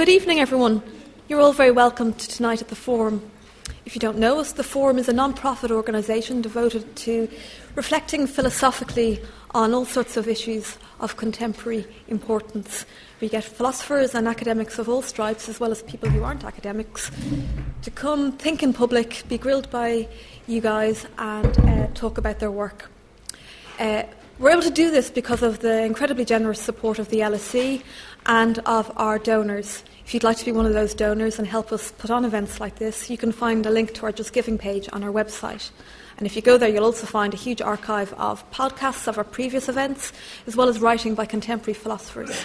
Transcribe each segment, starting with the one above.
Good evening, everyone. You're all very welcome to tonight at the Forum. If you don't know us, the Forum is a non profit organisation devoted to reflecting philosophically on all sorts of issues of contemporary importance. We get philosophers and academics of all stripes, as well as people who aren't academics, to come think in public, be grilled by you guys, and uh, talk about their work. Uh, we're able to do this because of the incredibly generous support of the LSE and of our donors. If you'd like to be one of those donors and help us put on events like this, you can find a link to our Just Giving page on our website. And if you go there, you'll also find a huge archive of podcasts of our previous events, as well as writing by contemporary philosophers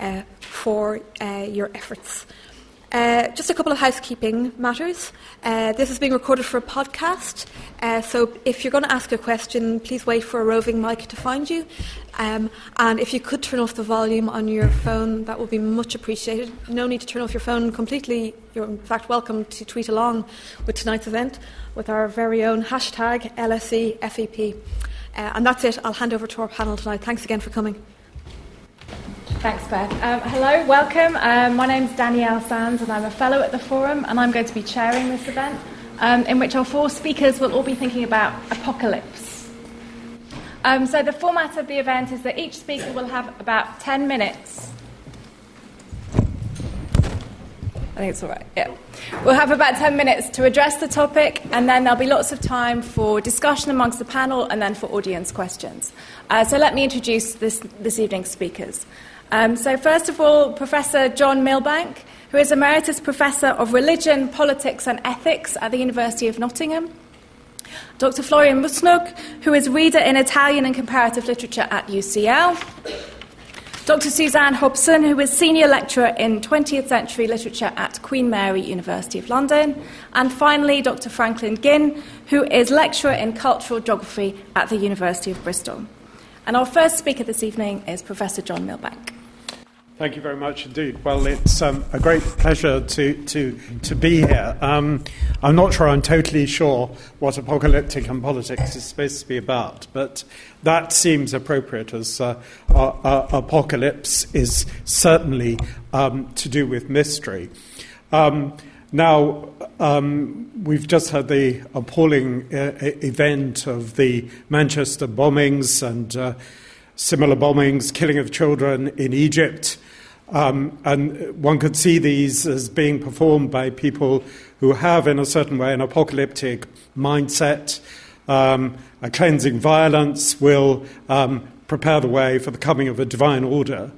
uh, for uh, your efforts. Uh, just a couple of housekeeping matters. Uh, this is being recorded for a podcast, uh, so if you're going to ask a question, please wait for a roving mic to find you. Um, and if you could turn off the volume on your phone, that would be much appreciated. No need to turn off your phone completely. You're, in fact, welcome to tweet along with tonight's event with our very own hashtag LSEFEP. Uh, and that's it. I'll hand over to our panel tonight. Thanks again for coming. Thanks, Beth. Um, hello, welcome. Um, my name's Danielle Sands, and I'm a fellow at the Forum, and I'm going to be chairing this event, um, in which our four speakers will all be thinking about apocalypse. Um, so, the format of the event is that each speaker will have about 10 minutes. I think it's all right, yeah. We'll have about 10 minutes to address the topic, and then there'll be lots of time for discussion amongst the panel and then for audience questions. Uh, so, let me introduce this, this evening's speakers. Um, so, first of all, Professor John Milbank, who is Emeritus Professor of Religion, Politics and Ethics at the University of Nottingham. Dr. Florian Mussgnug, who is Reader in Italian and Comparative Literature at UCL. Dr. Suzanne Hobson, who is Senior Lecturer in 20th Century Literature at Queen Mary University of London. And finally, Dr. Franklin Ginn, who is Lecturer in Cultural Geography at the University of Bristol. And our first speaker this evening is Professor John Milbank. Thank you very much indeed. Well, it's um, a great pleasure to, to, to be here. Um, I'm not sure I'm totally sure what apocalyptic and politics is supposed to be about, but that seems appropriate as uh, apocalypse is certainly um, to do with mystery. Um, now, um, we've just had the appalling uh, event of the Manchester bombings and uh, similar bombings, killing of children in Egypt. Um, and one could see these as being performed by people who have, in a certain way, an apocalyptic mindset. Um, a cleansing violence will um, prepare the way for the coming of a divine order.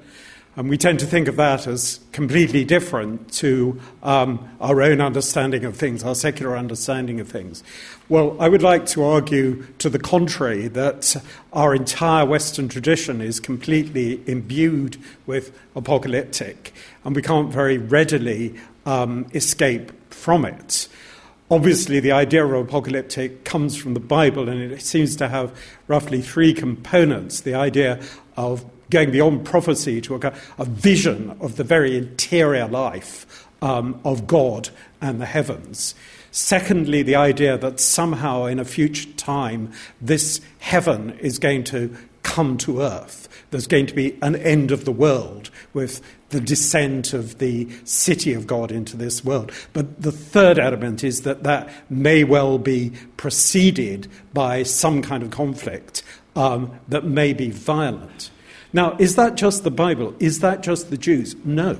And we tend to think of that as completely different to um, our own understanding of things, our secular understanding of things. Well, I would like to argue to the contrary that our entire Western tradition is completely imbued with apocalyptic, and we can't very readily um, escape from it. Obviously, the idea of apocalyptic comes from the Bible, and it seems to have roughly three components the idea of going beyond prophecy to a, a vision of the very interior life um, of God and the heavens. Secondly, the idea that somehow in a future time this heaven is going to come to earth. There's going to be an end of the world with the descent of the city of God into this world. But the third element is that that may well be preceded by some kind of conflict um, that may be violent. Now, is that just the Bible? Is that just the Jews? No.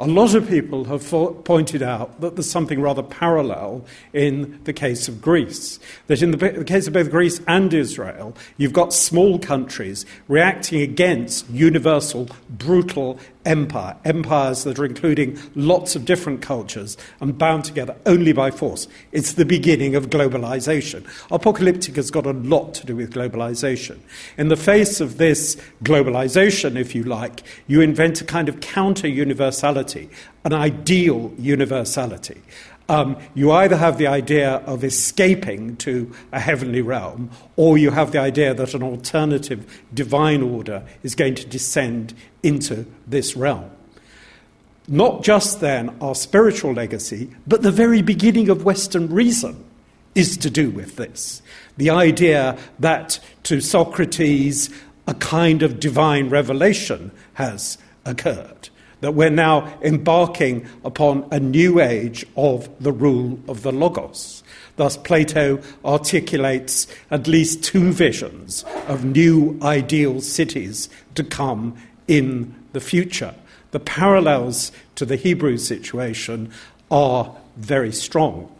A lot of people have pointed out that there's something rather parallel in the case of Greece. That in the case of both Greece and Israel, you've got small countries reacting against universal, brutal empire, empires that are including lots of different cultures and bound together only by force. It's the beginning of globalization. Apocalyptic has got a lot to do with globalization. In the face of this globalization, if you like, you invent a kind of counter universality, an ideal universality. Um, you either have the idea of escaping to a heavenly realm, or you have the idea that an alternative divine order is going to descend into this realm. Not just then our spiritual legacy, but the very beginning of Western reason is to do with this. The idea that to Socrates, a kind of divine revelation has occurred that we're now embarking upon a new age of the rule of the Logos. Thus, Plato articulates at least two visions of new ideal cities to come in the future. The parallels to the Hebrew situation are very strong.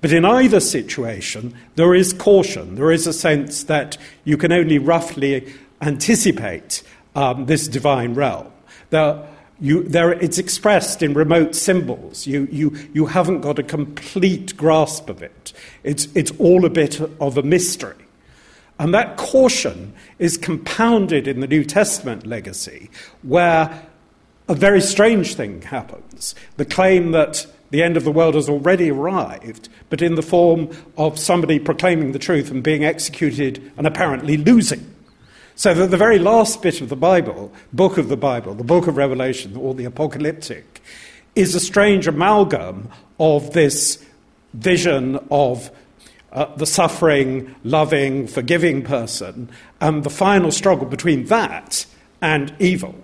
But in either situation, there is caution. There is a sense that you can only roughly anticipate um, this divine realm. There you, there, it's expressed in remote symbols. You, you, you haven't got a complete grasp of it. It's, it's all a bit of a mystery. And that caution is compounded in the New Testament legacy, where a very strange thing happens. The claim that the end of the world has already arrived, but in the form of somebody proclaiming the truth and being executed and apparently losing. So that the very last bit of the Bible, book of the Bible, the book of Revelation, or the apocalyptic, is a strange amalgam of this vision of uh, the suffering, loving, forgiving person, and the final struggle between that and evil.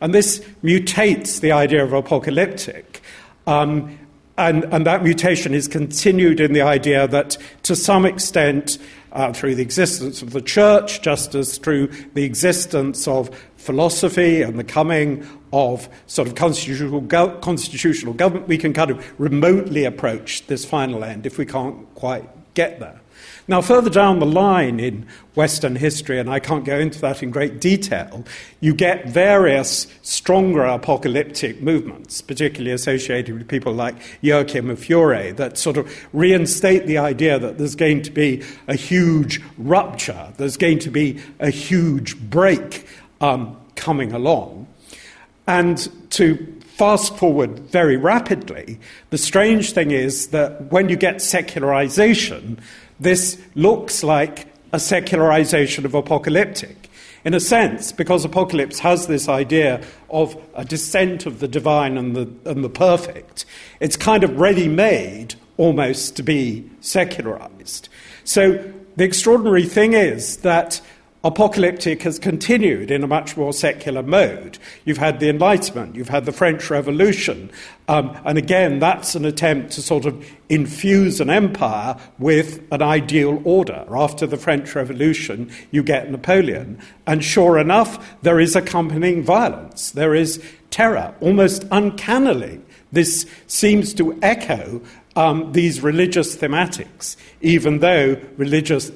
And this mutates the idea of apocalyptic. Um, and, and that mutation is continued in the idea that, to some extent, uh, through the existence of the church, just as through the existence of philosophy and the coming of sort of constitutional, go- constitutional government, we can kind of remotely approach this final end if we can't quite get there. Now, further down the line in Western history, and I can't go into that in great detail, you get various stronger apocalyptic movements, particularly associated with people like Joachim of Fiore, that sort of reinstate the idea that there's going to be a huge rupture, there's going to be a huge break um, coming along. And to fast forward very rapidly, the strange thing is that when you get secularization, this looks like a secularization of apocalyptic. In a sense, because apocalypse has this idea of a descent of the divine and the, and the perfect, it's kind of ready made almost to be secularized. So the extraordinary thing is that apocalyptic has continued in a much more secular mode. You've had the Enlightenment, you've had the French Revolution, um, and again, that's an attempt to sort of infuse an empire with an ideal order. After the French Revolution, you get Napoleon, and sure enough, there is accompanying violence, there is terror, almost uncannily. This seems to echo um, these religious thematics, even though religious,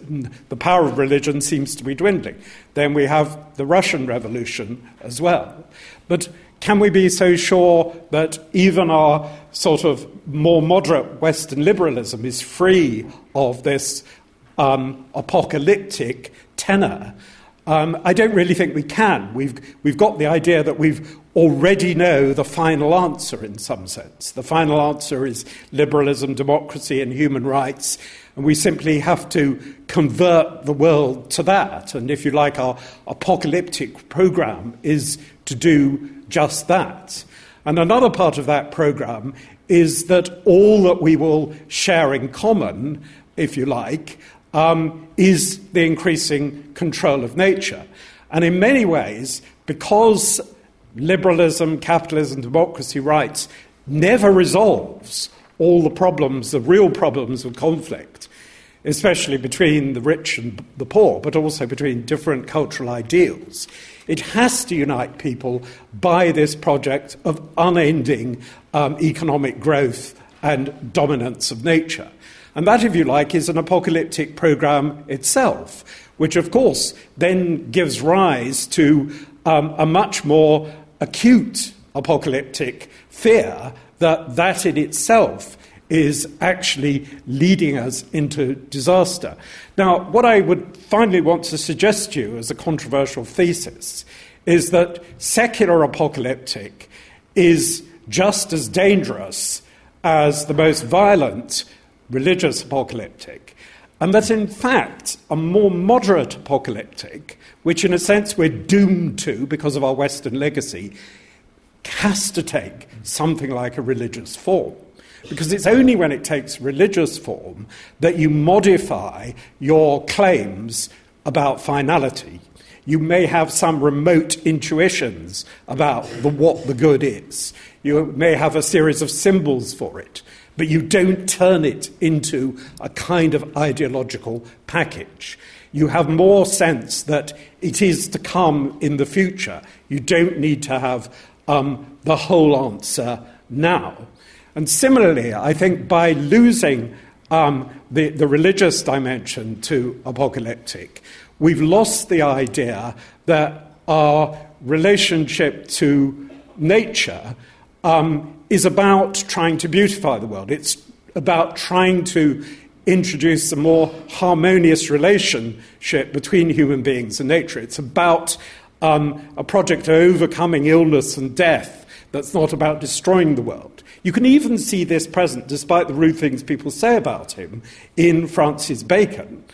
the power of religion seems to be dwindling. Then we have the Russian Revolution as well. But can we be so sure that even our sort of more moderate Western liberalism is free of this um, apocalyptic tenor? Um, I don't really think we can. We've, we've got the idea that we've already know the final answer in some sense. The final answer is liberalism, democracy, and human rights. And we simply have to convert the world to that. And if you like, our apocalyptic program is to do just that. And another part of that program is that all that we will share in common, if you like, um, is the increasing control of nature. And in many ways, because liberalism, capitalism, democracy, rights never resolves all the problems, the real problems of conflict, especially between the rich and the poor, but also between different cultural ideals. It has to unite people by this project of unending um, economic growth and dominance of nature. And that, if you like, is an apocalyptic program itself, which, of course, then gives rise to um, a much more acute apocalyptic fear that that in itself is actually leading us into disaster. Now, what I would finally want to suggest to you as a controversial thesis is that secular apocalyptic is just as dangerous as the most violent religious apocalyptic, and that in fact a more moderate apocalyptic which in a sense we're doomed to because of our Western legacy, has to take something like a religious form. Because it's only when it takes religious form that you modify your claims about finality. You may have some remote intuitions about the, what the good is. You may have a series of symbols for it, but you don't turn it into a kind of ideological package. You have more sense that it is to come in the future. You don't need to have um, the whole answer now. And similarly, I think by losing um, the, the religious dimension to apocalyptic, we've lost the idea that our relationship to nature um, is about trying to beautify the world. It's about trying to introduce a more harmonious relationship between human beings and nature. It's about um, a project of overcoming illness and death that's not about destroying the world. You can even see this present, despite the rude things people say about him, in Francis Bacon.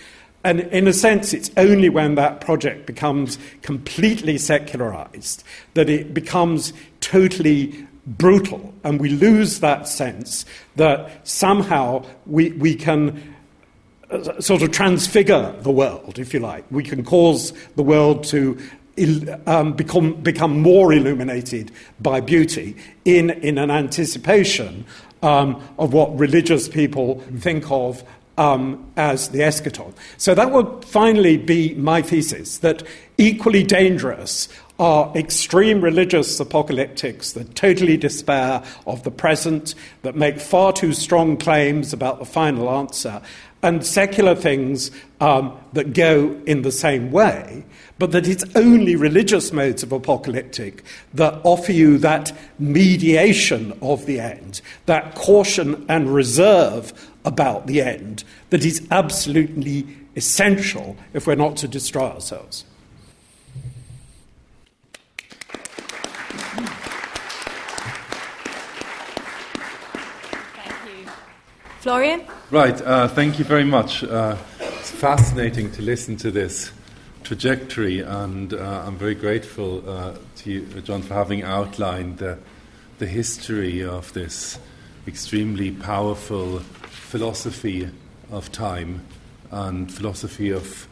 And in a sense, it's only when that project becomes completely secularized that it becomes totally brutal, and we lose that sense that somehow we, we can uh, sort of transfigure the world, if you like. We can cause the world to um, become, become more illuminated by beauty in, in an anticipation um, of what religious people think of um, as the eschaton. So that would finally be my thesis that equally dangerous are extreme religious apocalyptics that totally despair of the present, that make far too strong claims about the final answer, and secular things um, that go in the same way, but that it's only religious modes of apocalyptic that offer you that mediation of the end, that caution and reserve about the end that is absolutely essential if we're not to destroy ourselves. Florian? Right, uh, thank you very much. Uh, it's fascinating to listen to this trajectory, and uh, I'm very grateful uh, to you, John, for having outlined the, the history of this extremely powerful philosophy of time and philosophy of,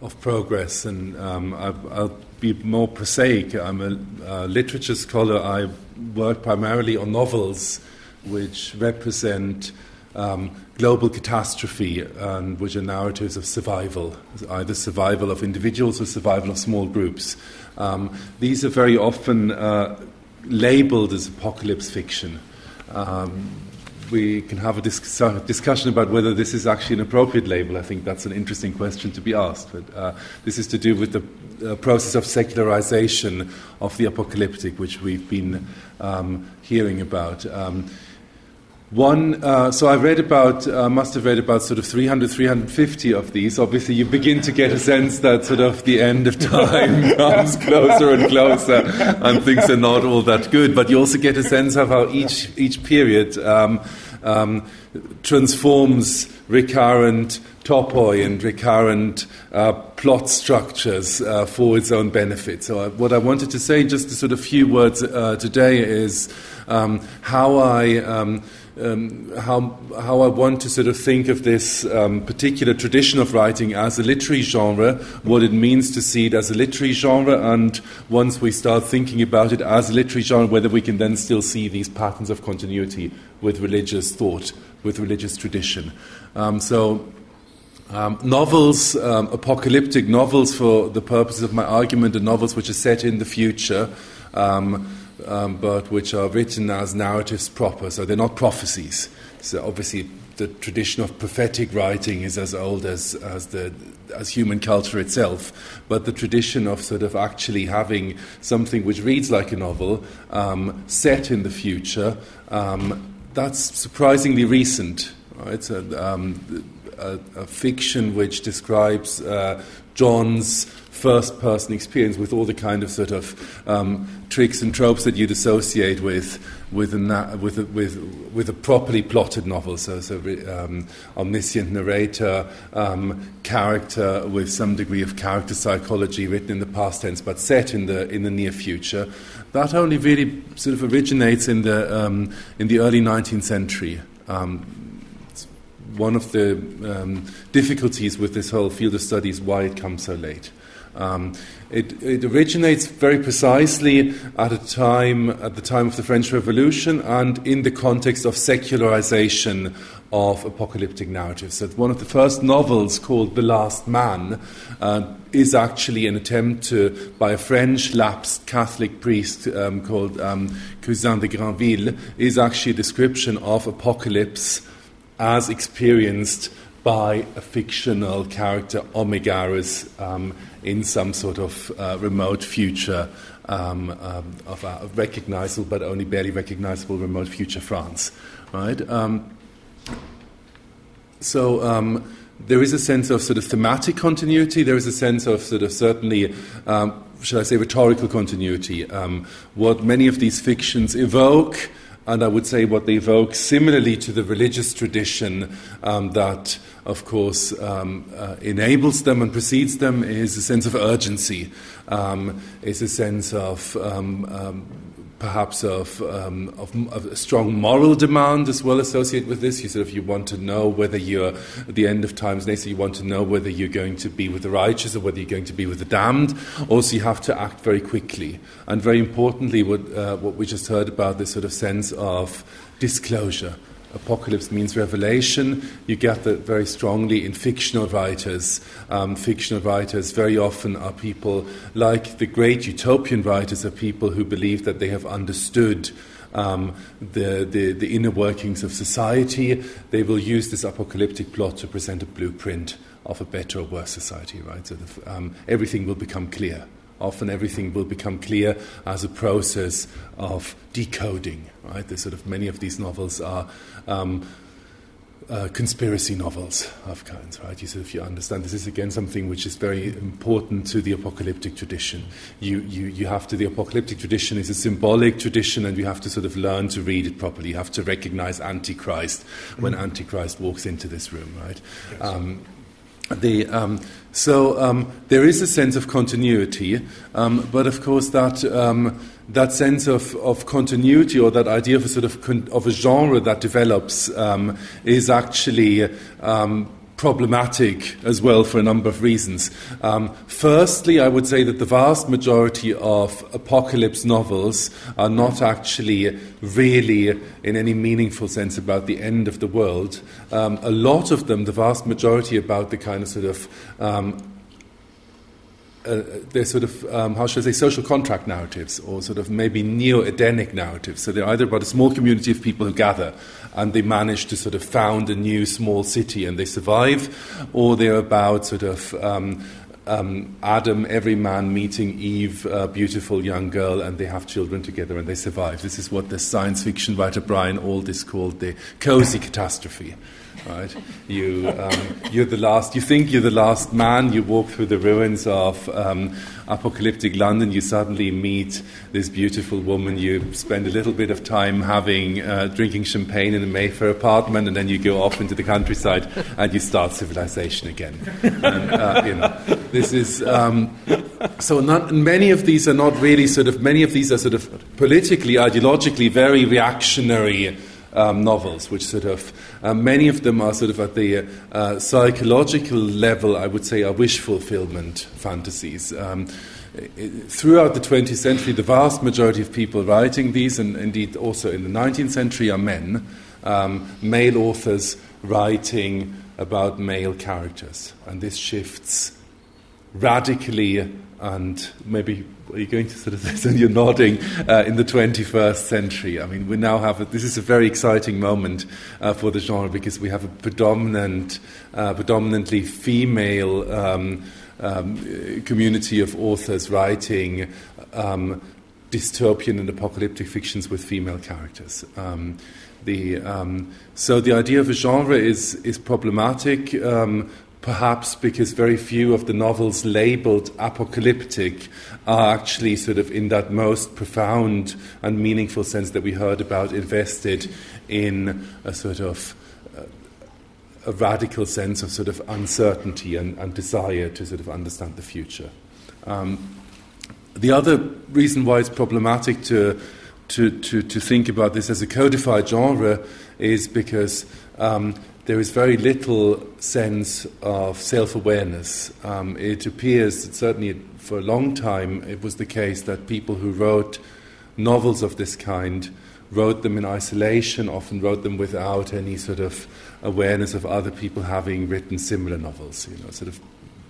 of progress. And um, I, will be more prosaic. I'm a, a literature scholar. I work primarily on novels which represent um, global catastrophe, and which are narratives of survival, either survival of individuals or survival of small groups. Um, these are very often uh, labeled as apocalypse fiction. Um, we can have a dis- discussion about whether this is actually an appropriate label. I think that's an interesting question to be asked. But uh, this is to do with the uh, process of secularization of the apocalyptic, which we've been um, hearing about. One, uh, so I've read about, uh, must have read about sort of 300, 350 of these. Obviously, you begin to get a sense that sort of the end of time comes closer and closer, and things are not all that good. But you also get a sense of how each each period um, um, transforms recurrent topoi and recurrent uh, plot structures uh, for its own benefit. So, uh, what I wanted to say, just a sort of few words uh, today, is um, how I um, um, how, how I want to sort of think of this um, particular tradition of writing as a literary genre, what it means to see it as a literary genre, and once we start thinking about it as a literary genre, whether we can then still see these patterns of continuity with religious thought, with religious tradition. Um, so, um, novels, um, apocalyptic novels, for the purposes of my argument, are novels which are set in the future. Um, um, but which are written as narratives proper, so they're not prophecies. So obviously, the tradition of prophetic writing is as old as, as, the, as human culture itself, but the tradition of sort of actually having something which reads like a novel um, set in the future, um, that's surprisingly recent. Right? It's a, um, a, a, fiction which describes uh, John's first person experience with all the kind of sort of um, tricks and tropes that you'd associate with with a, na- with, a, with, with a properly plotted novel. So, so um, omniscient narrator, um, character with some degree of character psychology written in the past tense, but set in the in the near future. That only really sort of originates in the um, in the early 19th century. Um, one of the um, difficulties with this whole field of study is why it comes so late. Um, it, it, originates very precisely at a time at the time of the French Revolution and in the context of secularization of apocalyptic narratives. So one of the first novels called The Last Man uh, is actually an attempt to, by a French lapsed Catholic priest um, called um, Cousin de Grainville, is actually a description of apocalypse as experienced by a fictional character, Omegarus, um, in some sort of uh, remote future um, um, of a recognizable but only barely recognizable remote future France. Right? Um, so um, there is a sense of sort of thematic continuity. There is a sense of sort of certainly, um, should I say, rhetorical continuity. Um, what many of these fictions evoke, and I would say what they evoke, similarly to the religious tradition um, that, of course, um, uh, enables them and precedes them, is a sense of urgency. Um, is a sense of perhaps of, um, of, of, a strong moral demand as well associated with this. You sort of you want to know whether you're at the end of times, so you want to know whether you're going to be with the righteous or whether you're going to be with the damned. Also, you have to act very quickly, and very importantly, what uh, what we just heard about this sort of sense of disclosure apocalypse means revelation. You get that very strongly in fictional writers. Um, fictional writers very often are people like the great utopian writers, are people who believe that they have understood. Um, the, the, the, inner workings of society, they will use this apocalyptic plot to present a blueprint of a better or worse society, right? So the, um, everything will become clear. Often everything will become clear as a process of decoding, right? There's sort of many of these novels are um, uh, conspiracy novels of kinds, right? You sort of you understand this is again something which is very important to the apocalyptic tradition. You, you, you have to, the apocalyptic tradition is a symbolic tradition and you have to sort of learn to read it properly. You have to recognize Antichrist when mm. Antichrist walks into this room, right? Yes. Um, the, um, so um, there is a sense of continuity, um, but of course that um, that sense of, of continuity or that idea of a sort of con- of a genre that develops um, is actually um, problematic as well for a number of reasons. Um, firstly, I would say that the vast majority of apocalypse novels are not actually really, in any meaningful sense, about the end of the world. Um, a lot of them, the vast majority, about the kind of sort of um, uh, they're sort of, um, how should I say, social contract narratives or sort of maybe neo Edenic narratives. So they're either about a small community of people who gather and they manage to sort of found a new small city and they survive, or they're about sort of um, um, Adam, every man meeting Eve, a beautiful young girl, and they have children together and they survive. This is what the science fiction writer Brian Aldiss called the cozy catastrophe right? You, um, you're the last, you think you're the last man, you walk through the ruins of um, apocalyptic London, you suddenly meet this beautiful woman, you spend a little bit of time having, uh, drinking champagne in a Mayfair apartment, and then you go off into the countryside and you start civilization again. And, uh, you know, this is, um, so not, many of these are not really sort of, many of these are sort of politically, ideologically very reactionary um, novels, which sort of uh, many of them are sort of at the uh, psychological level, I would say, are wish fulfillment fantasies. Um, throughout the 20th century, the vast majority of people writing these, and indeed also in the 19th century, are men, um, male authors writing about male characters. And this shifts radically and maybe are you going to this and you're nodding uh, in the 21st century? I mean, we now have a, this is a very exciting moment uh, for the genre because we have a predominant, uh, predominantly female um, um, community of authors writing um, dystopian and apocalyptic fictions with female characters. Um, the, um, so the idea of a genre is, is problematic um, perhaps because very few of the novels labeled apocalyptic are actually sort of in that most profound and meaningful sense that we heard about invested in a sort of uh, a radical sense of sort of uncertainty and, and desire to sort of understand the future. Um, the other reason why it's problematic to, to, to, to think about this as a codified genre is because um, there is very little sense of self awareness. Um, it appears that certainly for a long time it was the case that people who wrote novels of this kind wrote them in isolation, often wrote them without any sort of awareness of other people having written similar novels. You know, sort of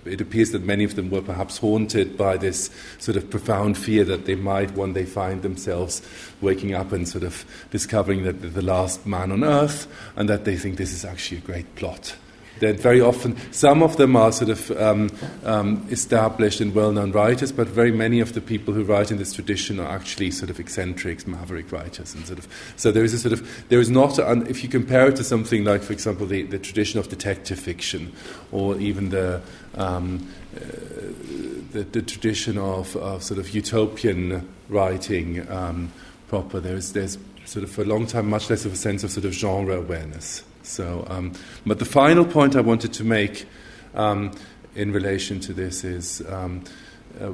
it appears that many of them were perhaps haunted by this sort of profound fear that they might one day find themselves waking up and sort of discovering that they're the last man on earth and that they think this is actually a great plot that very often, some of them are sort of um, um, established and well known writers, but very many of the people who write in this tradition are actually sort of eccentrics, maverick writers. And sort of, so there is a sort of, there is not, a, if you compare it to something like, for example, the, the tradition of detective fiction, or even the, um, uh, the, the, tradition of, of, sort of utopian writing um, proper, there's, there's sort of for a long time much less of a sense of sort of genre awareness. So, um, but the final point I wanted to make um, in relation to this is um, uh,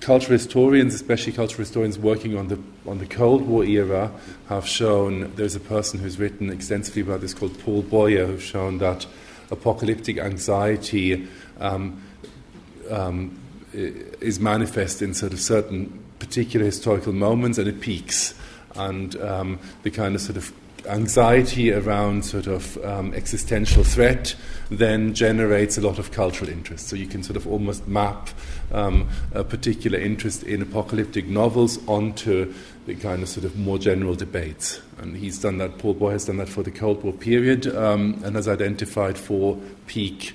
cultural historians, especially cultural historians working on the on the Cold War era, have shown. There's a person who's written extensively about this called Paul Boyer, who's shown that apocalyptic anxiety um, um, is manifest in sort of certain particular historical moments, and it peaks. And um, the kind of sort of anxiety around sort of um, existential threat then generates a lot of cultural interest. So you can sort of almost map um, a particular interest in apocalyptic novels onto the kind of sort of more general debates. And he's done that, Paul Boyer has done that for the Cold War period um, and has identified four peak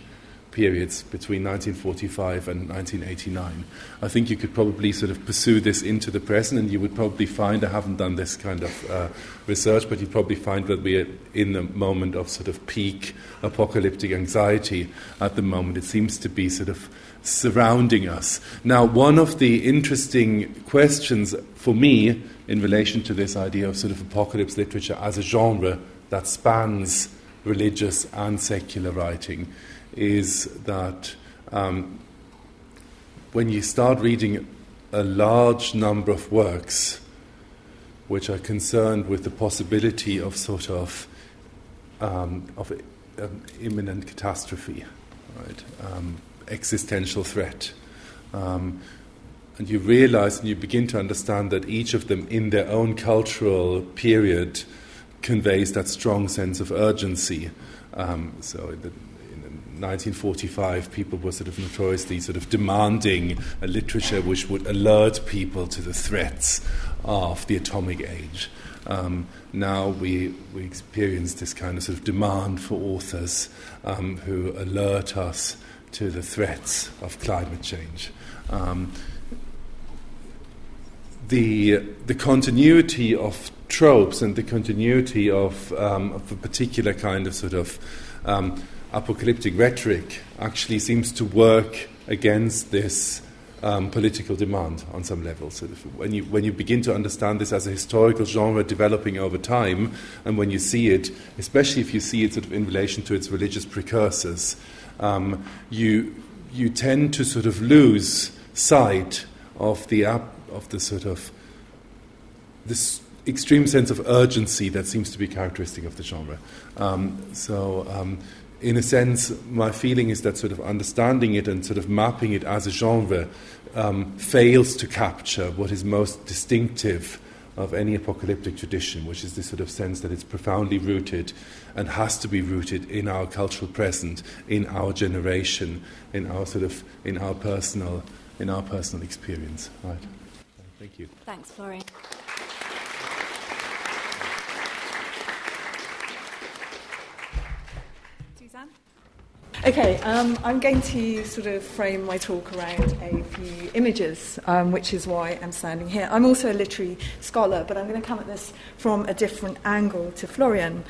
periods between 1945 and 1989. I think you could probably sort of pursue this into the present, and you would probably find, I haven't done this kind of uh, research, but you'd probably find that we're in the moment of sort of peak apocalyptic anxiety at the moment. It seems to be sort of surrounding us. Now, one of the interesting questions for me in relation to this idea of sort of apocalypse literature as a genre that spans religious and secular writing is that um, when you start reading a large number of works which are concerned with the possibility of sort of um, of um, imminent catastrophe, right, um, existential threat, um, and you realize and you begin to understand that each of them, in their own cultural period, conveys that strong sense of urgency. Um, so the, 1945, people were sort of notoriously sort of demanding a literature which would alert people to the threats of the atomic age. Um, now we, we experience this kind of sort of demand for authors um, who alert us to the threats of climate change. Um, the, the continuity of tropes and the continuity of, um, of a particular kind of sort of um, apocalyptic rhetoric actually seems to work against this um, political demand on some level. So when you when you begin to understand this as a historical genre developing over time, and when you see it, especially if you see it sort of in relation to its religious precursors, um, you you tend to sort of lose sight of the of the sort of this extreme sense of urgency that seems to be characteristic of the genre. Um, so um, in a sense, my feeling is that sort of understanding it and sort of mapping it as a genre um, fails to capture what is most distinctive of any apocalyptic tradition, which is this sort of sense that it's profoundly rooted and has to be rooted in our cultural present, in our generation, in our sort of in our personal in our personal experience. Right. Thank you. Thanks, Florian. Okay, um, I'm going to sort of frame my talk around a few images, um, which is why I'm standing here. I'm also a literary scholar, but I'm going to come at this from a different angle to Florian.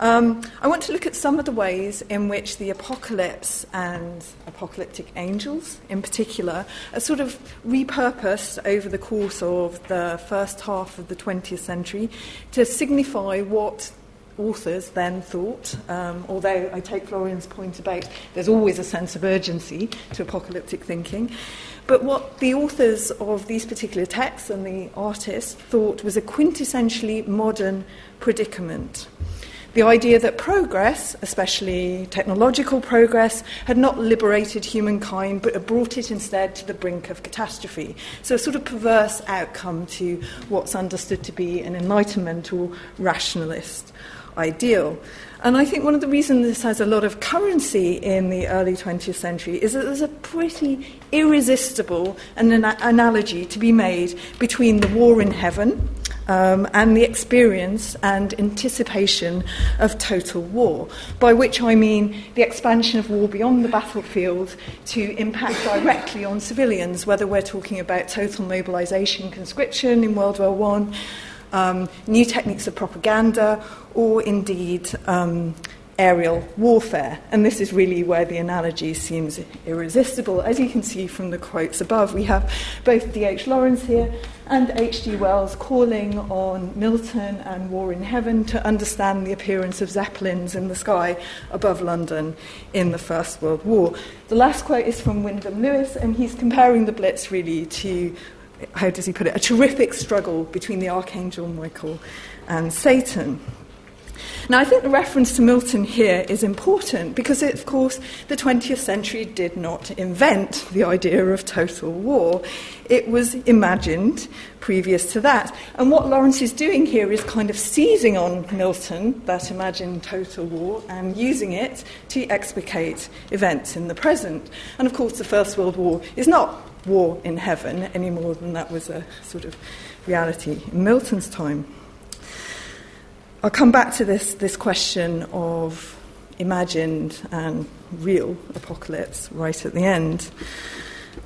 Um, I want to look at some of the ways in which the apocalypse and apocalyptic angels, in particular, are sort of repurposed over the course of the first half of the 20th century to signify what authors then thought, um, although I take Florian's point about there's always a sense of urgency to apocalyptic thinking, but what the authors of these particular texts and the artists thought was a quintessentially modern predicament. The idea that progress, especially technological progress, had not liberated humankind but had brought it instead to the brink of catastrophe. So, a sort of perverse outcome to what's understood to be an Enlightenment or rationalist ideal. And I think one of the reasons this has a lot of currency in the early 20th century is that there's a pretty irresistible an analogy to be made between the war in heaven um, and the experience and anticipation of total war, by which I mean the expansion of war beyond the battlefield to impact directly on civilians, whether we're talking about total mobilization conscription in World War I um, new techniques of propaganda, or indeed um, aerial warfare. And this is really where the analogy seems irresistible. As you can see from the quotes above, we have both D.H. Lawrence here and H.G. Wells calling on Milton and War in Heaven to understand the appearance of zeppelins in the sky above London in the First World War. The last quote is from Wyndham Lewis, and he's comparing the Blitz really to how does he put it, a terrific struggle between the Archangel Michael and Satan. Now, I think the reference to Milton here is important because, it, of course, the 20th century did not invent the idea of total war. It was imagined previous to that. And what Lawrence is doing here is kind of seizing on Milton, that imagined total war, and using it to explicate events in the present. And, of course, the First World War is not war in heaven any more than that was a sort of reality in Milton's time. I'll come back to this, this question of imagined and real apocalypse right at the end.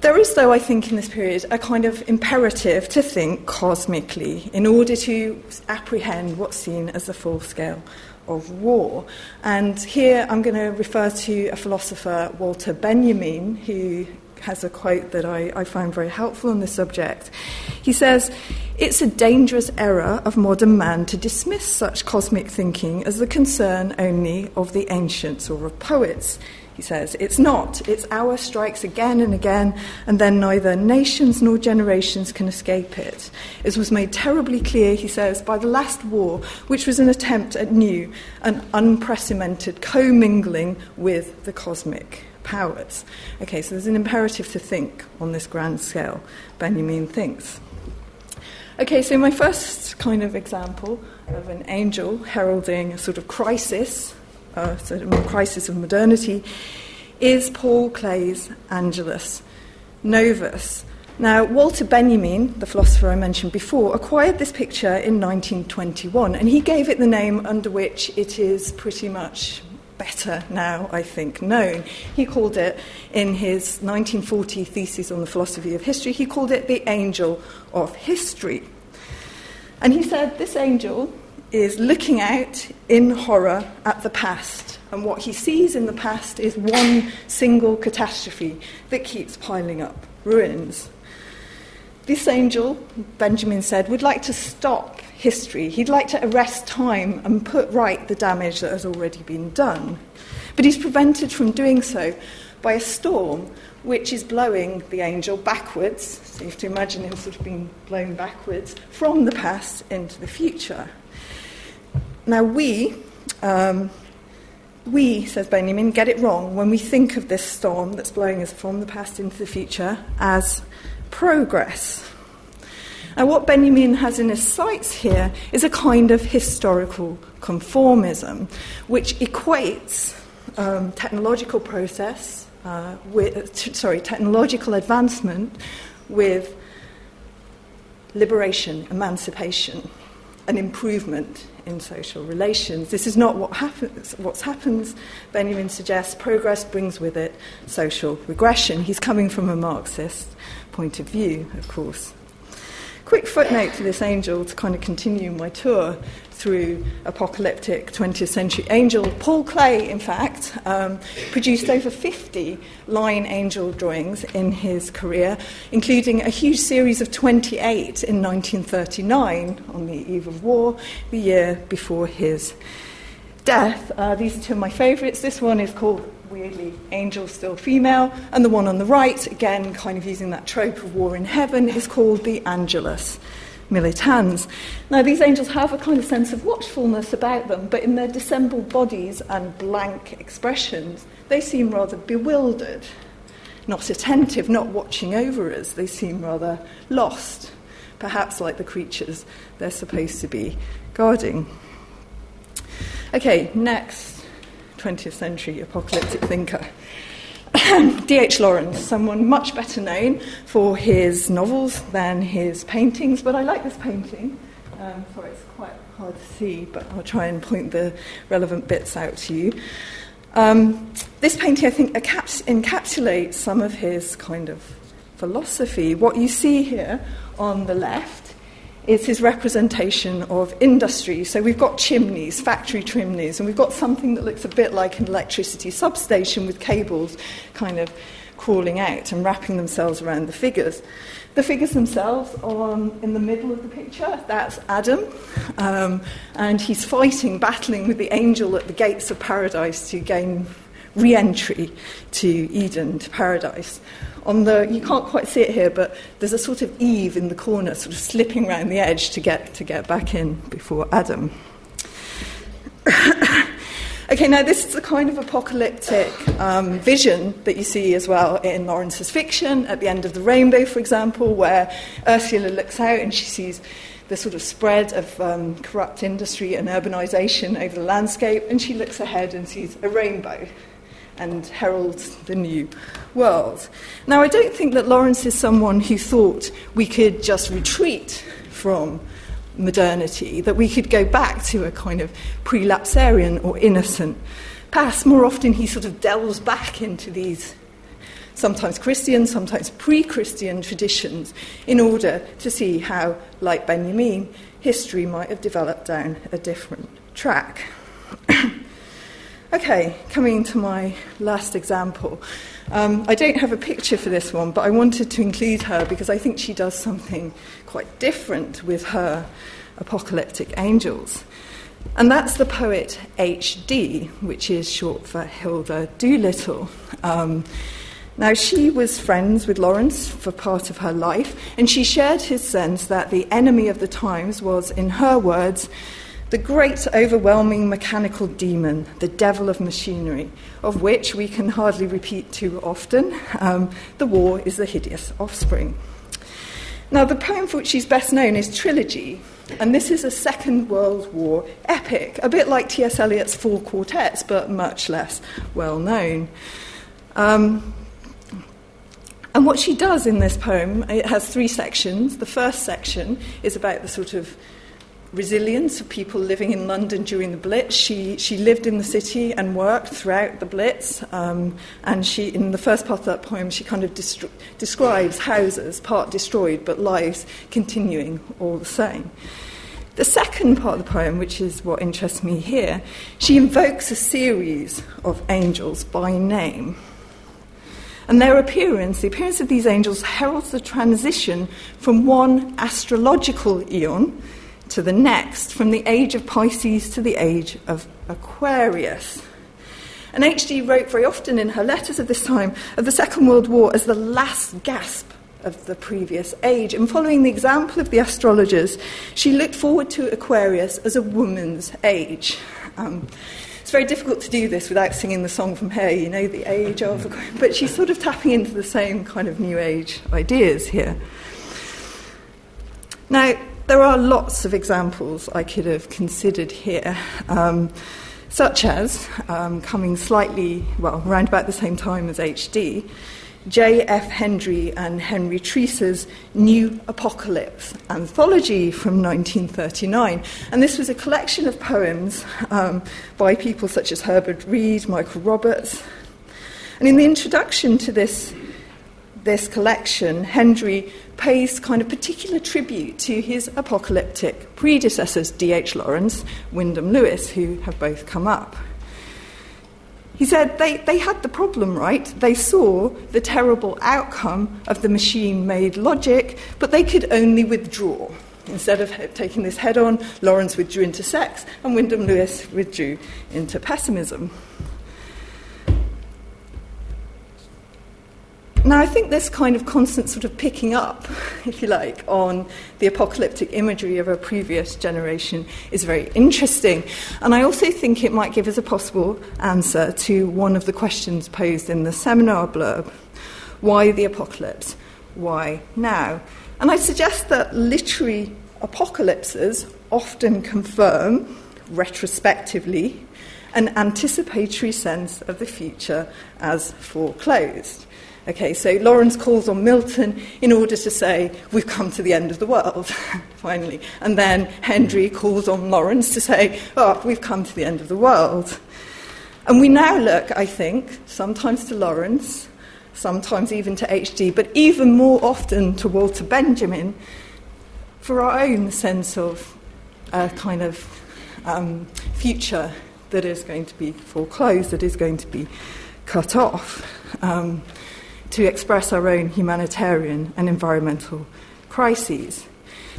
There is, though, I think, in this period, a kind of imperative to think cosmically in order to apprehend what's seen as the full scale of war. And here I'm going to refer to a philosopher, Walter Benjamin, who has a quote that I, I find very helpful on this subject. He says, It's a dangerous error of modern man to dismiss such cosmic thinking as the concern only of the ancients or of poets. He says, It's not. Its hour strikes again and again, and then neither nations nor generations can escape it. It was made terribly clear, he says, by the last war, which was an attempt at new and unprecedented commingling with the cosmic powers. Okay, so there's an imperative to think on this grand scale. Benjamin thinks. Okay, so my first kind of example of an angel heralding a sort of crisis, a sort of crisis of modernity, is Paul Klee's Angelus Novus. Now, Walter Benjamin, the philosopher I mentioned before, acquired this picture in 1921, and he gave it the name under which it is pretty much better now, I think, known. He called it, in his 1940 thesis on the philosophy of history, he called it the angel of history. And he said this angel is looking out in horror at the past. And what he sees in the past is one single catastrophe that keeps piling up ruins. This angel, Benjamin said, would like to stop history. He'd like to arrest time and put right the damage that has already been done. But he's prevented from doing so by a storm which is blowing the angel backwards. So you have to imagine him sort of being blown backwards from the past into the future. Now, we, um, we, says Benjamin, get it wrong when we think of this storm that's blowing us from the past into the future as progress. And what Benjamin has in his sights here is a kind of historical conformism, which equates um, technological process uh, with, t- sorry, technological advancement with liberation, emancipation, an improvement in social relations. This is not what happens. What happens, Benjamin suggests, progress brings with it social regression. He's coming from a Marxist point of view, of course. Quick footnote to this angel to kind of continue my tour through apocalyptic 20th century angel. Paul Klee, in fact, um, produced over 50 line angel drawings in his career, including a huge series of 28 in 1939 on the eve of war, the year before his death. Uh, these are two of my favourites. This one is called weirdly, angel still female. And the one on the right, again, kind of using that trope of war in heaven, is called the Angelus militans. Now, these angels have a kind of sense of watchfulness about them, but in their dissembled bodies and blank expressions, they seem rather bewildered, not attentive, not watching over us. They seem rather lost, perhaps like the creatures they're supposed to be guarding. Okay, next 20th century apocalyptic thinker. D.H. Lawrence, someone much better known for his novels than his paintings, but I like this painting. Um, sorry, it's quite hard to see, but I'll try and point the relevant bits out to you. Um, this painting, I think, encapsulates some of his kind of philosophy. What you see here on the left is his representation of industry. So we've got chimneys, factory chimneys, and we've got something that looks a bit like an electricity substation with cables kind of crawling out and wrapping themselves around the figures. The figures themselves are in the middle of the picture. That's Adam, um, and he's fighting, battling with the angel at the gates of paradise to gain re entry to Eden, to paradise on the you can't quite see it here, but there's a sort of Eve in the corner, sort of slipping around the edge to get to get back in before Adam. okay, now this is the kind of apocalyptic um, vision that you see as well in Lawrence's fiction. At the end of the Rainbow, for example, where Ursula looks out and she sees the sort of spread of um, corrupt industry and urbanization over the landscape, and she looks ahead and sees a rainbow and heralds the new world. Now, I don't think that Lawrence is someone who thought we could just retreat from modernity, that we could go back to a kind of prelapsarian or innocent past. More often, he sort of delves back into these sometimes Christian, sometimes pre Christian traditions in order to see how, like Benjamin, history might have developed down a different track. Okay, coming to my last example. Um, I don't have a picture for this one, but I wanted to include her because I think she does something quite different with her apocalyptic angels. And that's the poet H.D., which is short for Hilda Doolittle. Um, now, she was friends with Lawrence for part of her life, and she shared his sense that the enemy of the times was, in her words, the great overwhelming mechanical demon, the devil of machinery, of which we can hardly repeat too often. Um, the war is the hideous offspring. Now, the poem for which she's best known is Trilogy, and this is a Second World War epic, a bit like T.S. Eliot's Four Quartets, but much less well known. Um, and what she does in this poem, it has three sections. The first section is about the sort of resilience of people living in London during the Blitz. She, she lived in the city and worked throughout the Blitz. Um, and she, in the first part of that poem, she kind of describes houses, part destroyed, but lives continuing all the same. The second part of the poem, which is what interests me here, she invokes a series of angels by name. And their appearance, the appearance of these angels, heralds the transition from one astrological eon, to the next, from the age of Pisces to the age of Aquarius. And H.D. wrote very often in her letters of this time of the Second World War as the last gasp of the previous age. And following the example of the astrologers, she looked forward to Aquarius as a woman's age. Um, it's very difficult to do this without singing the song from Hair, you know, the age of Aquarius. But she's sort of tapping into the same kind of new age ideas here. Now, there are lots of examples I could have considered here, um, such as um, coming slightly, well, around about the same time as HD, J.F. Hendry and Henry Treece's New Apocalypse anthology from 1939. And this was a collection of poems um, by people such as Herbert Read, Michael Roberts. And in the introduction to this, this collection, Hendry pays kind of particular tribute to his apocalyptic predecessors, D.H. Lawrence, Wyndham Lewis, who have both come up. He said they, they had the problem right. They saw the terrible outcome of the machine made logic, but they could only withdraw. Instead of taking this head on, Lawrence withdrew into sex, and Wyndham Lewis withdrew into pessimism. Now, I think this kind of constant sort of picking up, if you like, on the apocalyptic imagery of a previous generation is very interesting. And I also think it might give us a possible answer to one of the questions posed in the seminar blurb why the apocalypse? Why now? And I suggest that literary apocalypses often confirm, retrospectively, an anticipatory sense of the future as foreclosed. Okay, so Lawrence calls on Milton in order to say, We've come to the end of the world, finally. And then Hendry calls on Lawrence to say, Oh, we've come to the end of the world. And we now look, I think, sometimes to Lawrence, sometimes even to H.D., but even more often to Walter Benjamin for our own sense of a kind of um, future that is going to be foreclosed, that is going to be cut off. Um, to express our own humanitarian and environmental crises.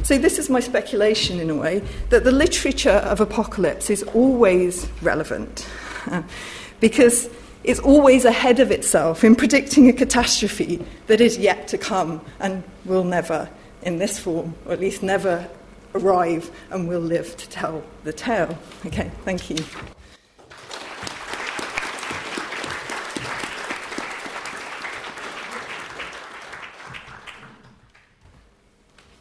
So, this is my speculation in a way that the literature of apocalypse is always relevant because it's always ahead of itself in predicting a catastrophe that is yet to come and will never, in this form, or at least never arrive and will live to tell the tale. Okay, thank you.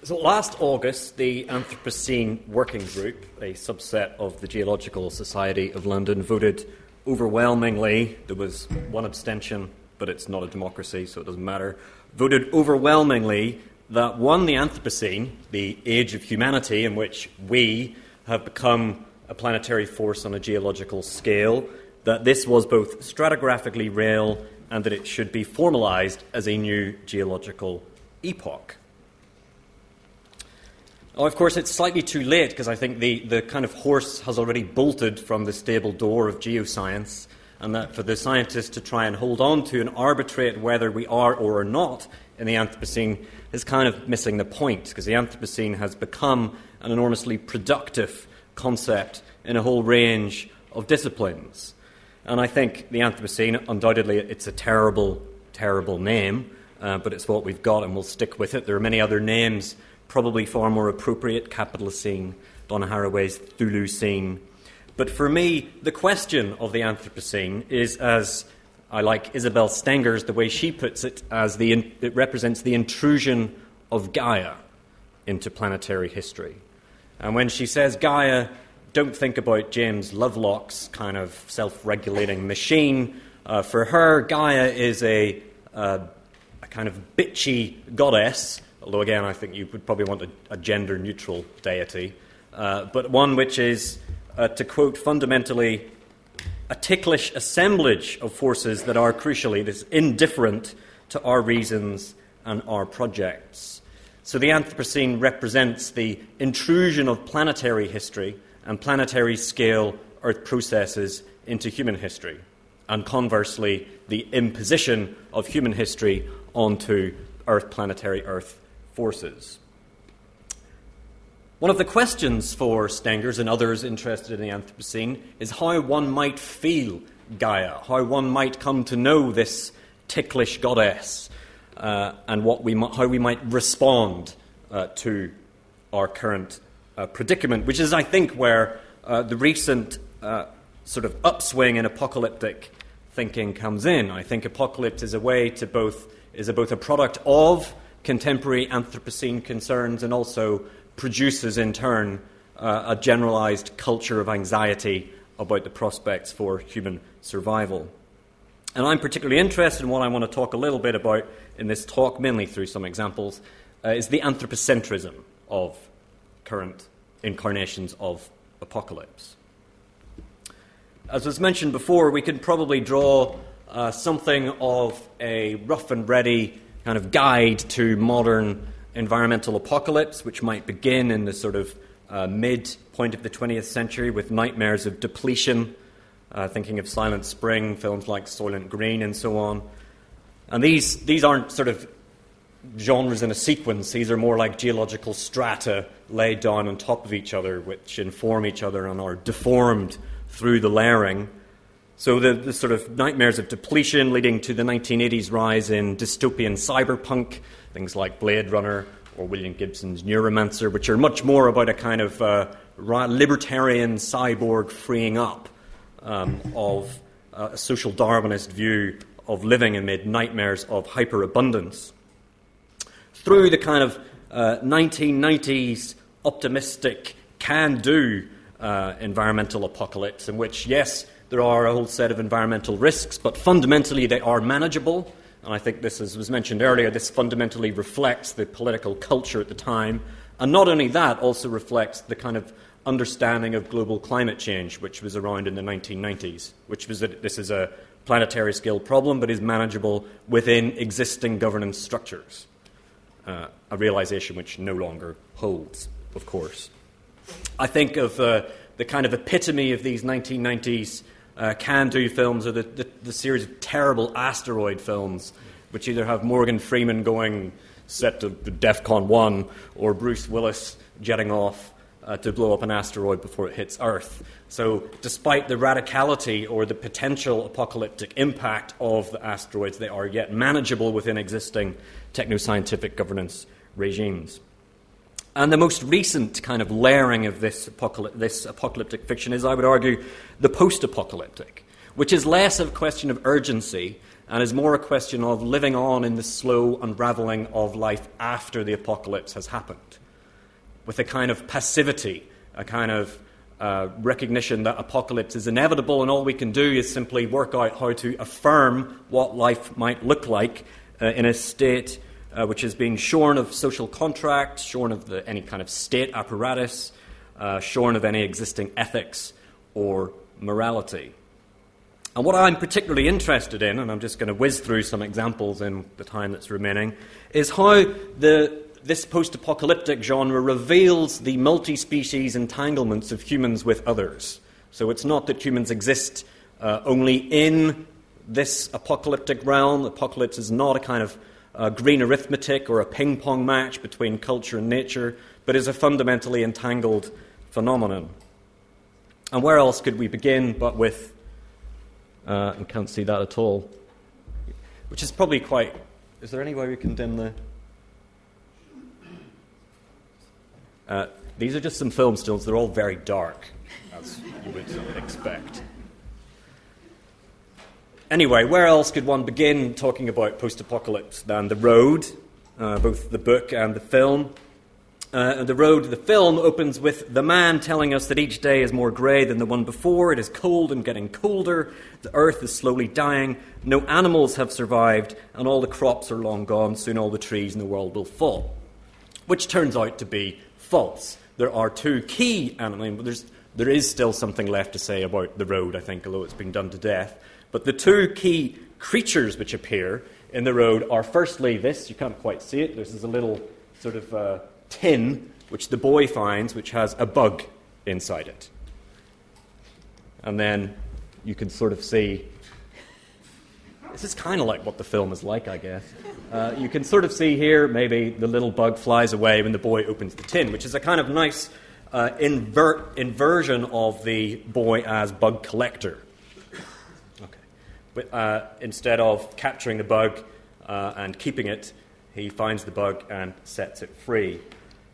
So last August, the Anthropocene Working Group, a subset of the Geological Society of London, voted overwhelmingly. There was one abstention, but it's not a democracy, so it doesn't matter. Voted overwhelmingly that one, the Anthropocene, the age of humanity in which we have become a planetary force on a geological scale, that this was both stratigraphically real and that it should be formalized as a new geological epoch. Oh, of course, it's slightly too late because I think the, the kind of horse has already bolted from the stable door of geoscience, and that for the scientists to try and hold on to and arbitrate whether we are or are not in the Anthropocene is kind of missing the point because the Anthropocene has become an enormously productive concept in a whole range of disciplines. And I think the Anthropocene, undoubtedly, it's a terrible, terrible name, uh, but it's what we've got and we'll stick with it. There are many other names probably far more appropriate Capitalocene, Donna Haraway's Chthulucene. But for me, the question of the Anthropocene is as I like Isabelle Stengers, the way she puts it, as the, it represents the intrusion of Gaia into planetary history. And when she says Gaia, don't think about James Lovelock's kind of self regulating machine. Uh, for her, Gaia is a, uh, a kind of bitchy goddess although again, I think you would probably want a, a gender neutral deity, uh, but one which is, uh, to quote fundamentally, a ticklish assemblage of forces that are crucially this indifferent to our reasons and our projects. So the Anthropocene represents the intrusion of planetary history and planetary scale Earth processes into human history, and conversely, the imposition of human history onto Earth, planetary Earth forces. One of the questions for Stengers and others interested in the Anthropocene is how one might feel Gaia, how one might come to know this ticklish goddess, uh, and what we how we might respond uh, to our current uh, predicament, which is, I think, where uh, the recent uh, sort of upswing in apocalyptic thinking comes in. I think apocalypse is a way to both is a, both a product of contemporary Anthropocene concerns and also produces, in turn, uh, a generalized culture of anxiety about the prospects for human survival. And I'm particularly interested in what I want to talk a little bit about in this talk, mainly through some examples, uh, is the anthropocentrism of current incarnations of apocalypse. As was mentioned before, we can probably draw uh, something of a rough and ready kind of guide to modern environmental apocalypse, which might begin in the sort of uh, mid point of the 20th century with nightmares of depletion, uh, thinking of Silent Spring, films like Soylent Green, and so on. And these, these aren't sort of genres in a sequence, these are more like geological strata laid down on top of each other, which inform each other and are deformed through the layering. So the, the, sort of nightmares of depletion leading to the 1980s rise in dystopian cyberpunk, things like Blade Runner or William Gibson's Neuromancer, which are much more about a kind of uh, libertarian cyborg freeing up um, of uh, a social Darwinist view of living amid nightmares of hyperabundance. Through the kind of uh, 1990s optimistic, can do uh, environmental apocalypse, in which, yes, there are a whole set of environmental risks, but fundamentally they are manageable. And I think this, as was mentioned earlier, this fundamentally reflects the political culture at the time. And not only that, also reflects the kind of understanding of global climate change, which was around in the 1990s, which was that this is a planetary scale problem, but is manageable within existing governance structures. Uh, a realization which no longer holds, of course. I think of uh, the kind of epitome of these 1990s uh, can do films are the, the, the, series of terrible asteroid films, which either have Morgan Freeman going set to DEF CON 1 or Bruce Willis jetting off uh, to blow up an asteroid before it hits Earth. So, despite the radicality or the potential apocalyptic impact of the asteroids, they are yet manageable within existing techno scientific governance regimes. And the most recent kind of layering of this, apocalyptic, this apocalyptic fiction is, I would argue, the post apocalyptic, which is less a question of urgency and is more a question of living on in the slow unraveling of life after the apocalypse has happened with a kind of passivity, a kind of uh, recognition that apocalypse is inevitable, and all we can do is simply work out how to affirm what life might look like uh, in a state uh, which has been shorn of social contract, shorn of the, any kind of state apparatus, uh, shorn of any existing ethics or morality. And what I'm particularly interested in, and I'm just going to whiz through some examples in the time that's remaining, is how the this post apocalyptic genre reveals the multi species entanglements of humans with others. So it's not that humans exist uh, only in this apocalyptic realm. Apocalypse is not a kind of uh, green arithmetic or a ping pong match between culture and nature, but is a fundamentally entangled phenomenon. And where else could we begin but with, uh, and can't see that at all, which is probably quite. Is there any way we can dim the. Uh, these are just some film stills. They're all very dark, as you would expect. Anyway, where else could one begin talking about post apocalypse than The Road, uh, both the book and the film? Uh, the Road, the film, opens with the man telling us that each day is more grey than the one before. It is cold and getting colder. The earth is slowly dying. No animals have survived, and all the crops are long gone. Soon all the trees in the world will fall. Which turns out to be false. There are two key animals. There's, there is still something left to say about the road, I think, although it's been done to death. But the two key creatures which appear in the road are firstly this, you can't quite see it, this is a little sort of uh, tin which the boy finds which has a bug inside it. And then you can sort of see. This is kind of like what the film is like, I guess. Uh, you can sort of see here maybe the little bug flies away when the boy opens the tin, which is a kind of nice uh, invert, inversion of the boy as bug collector. Uh, instead of capturing the bug uh, and keeping it, he finds the bug and sets it free.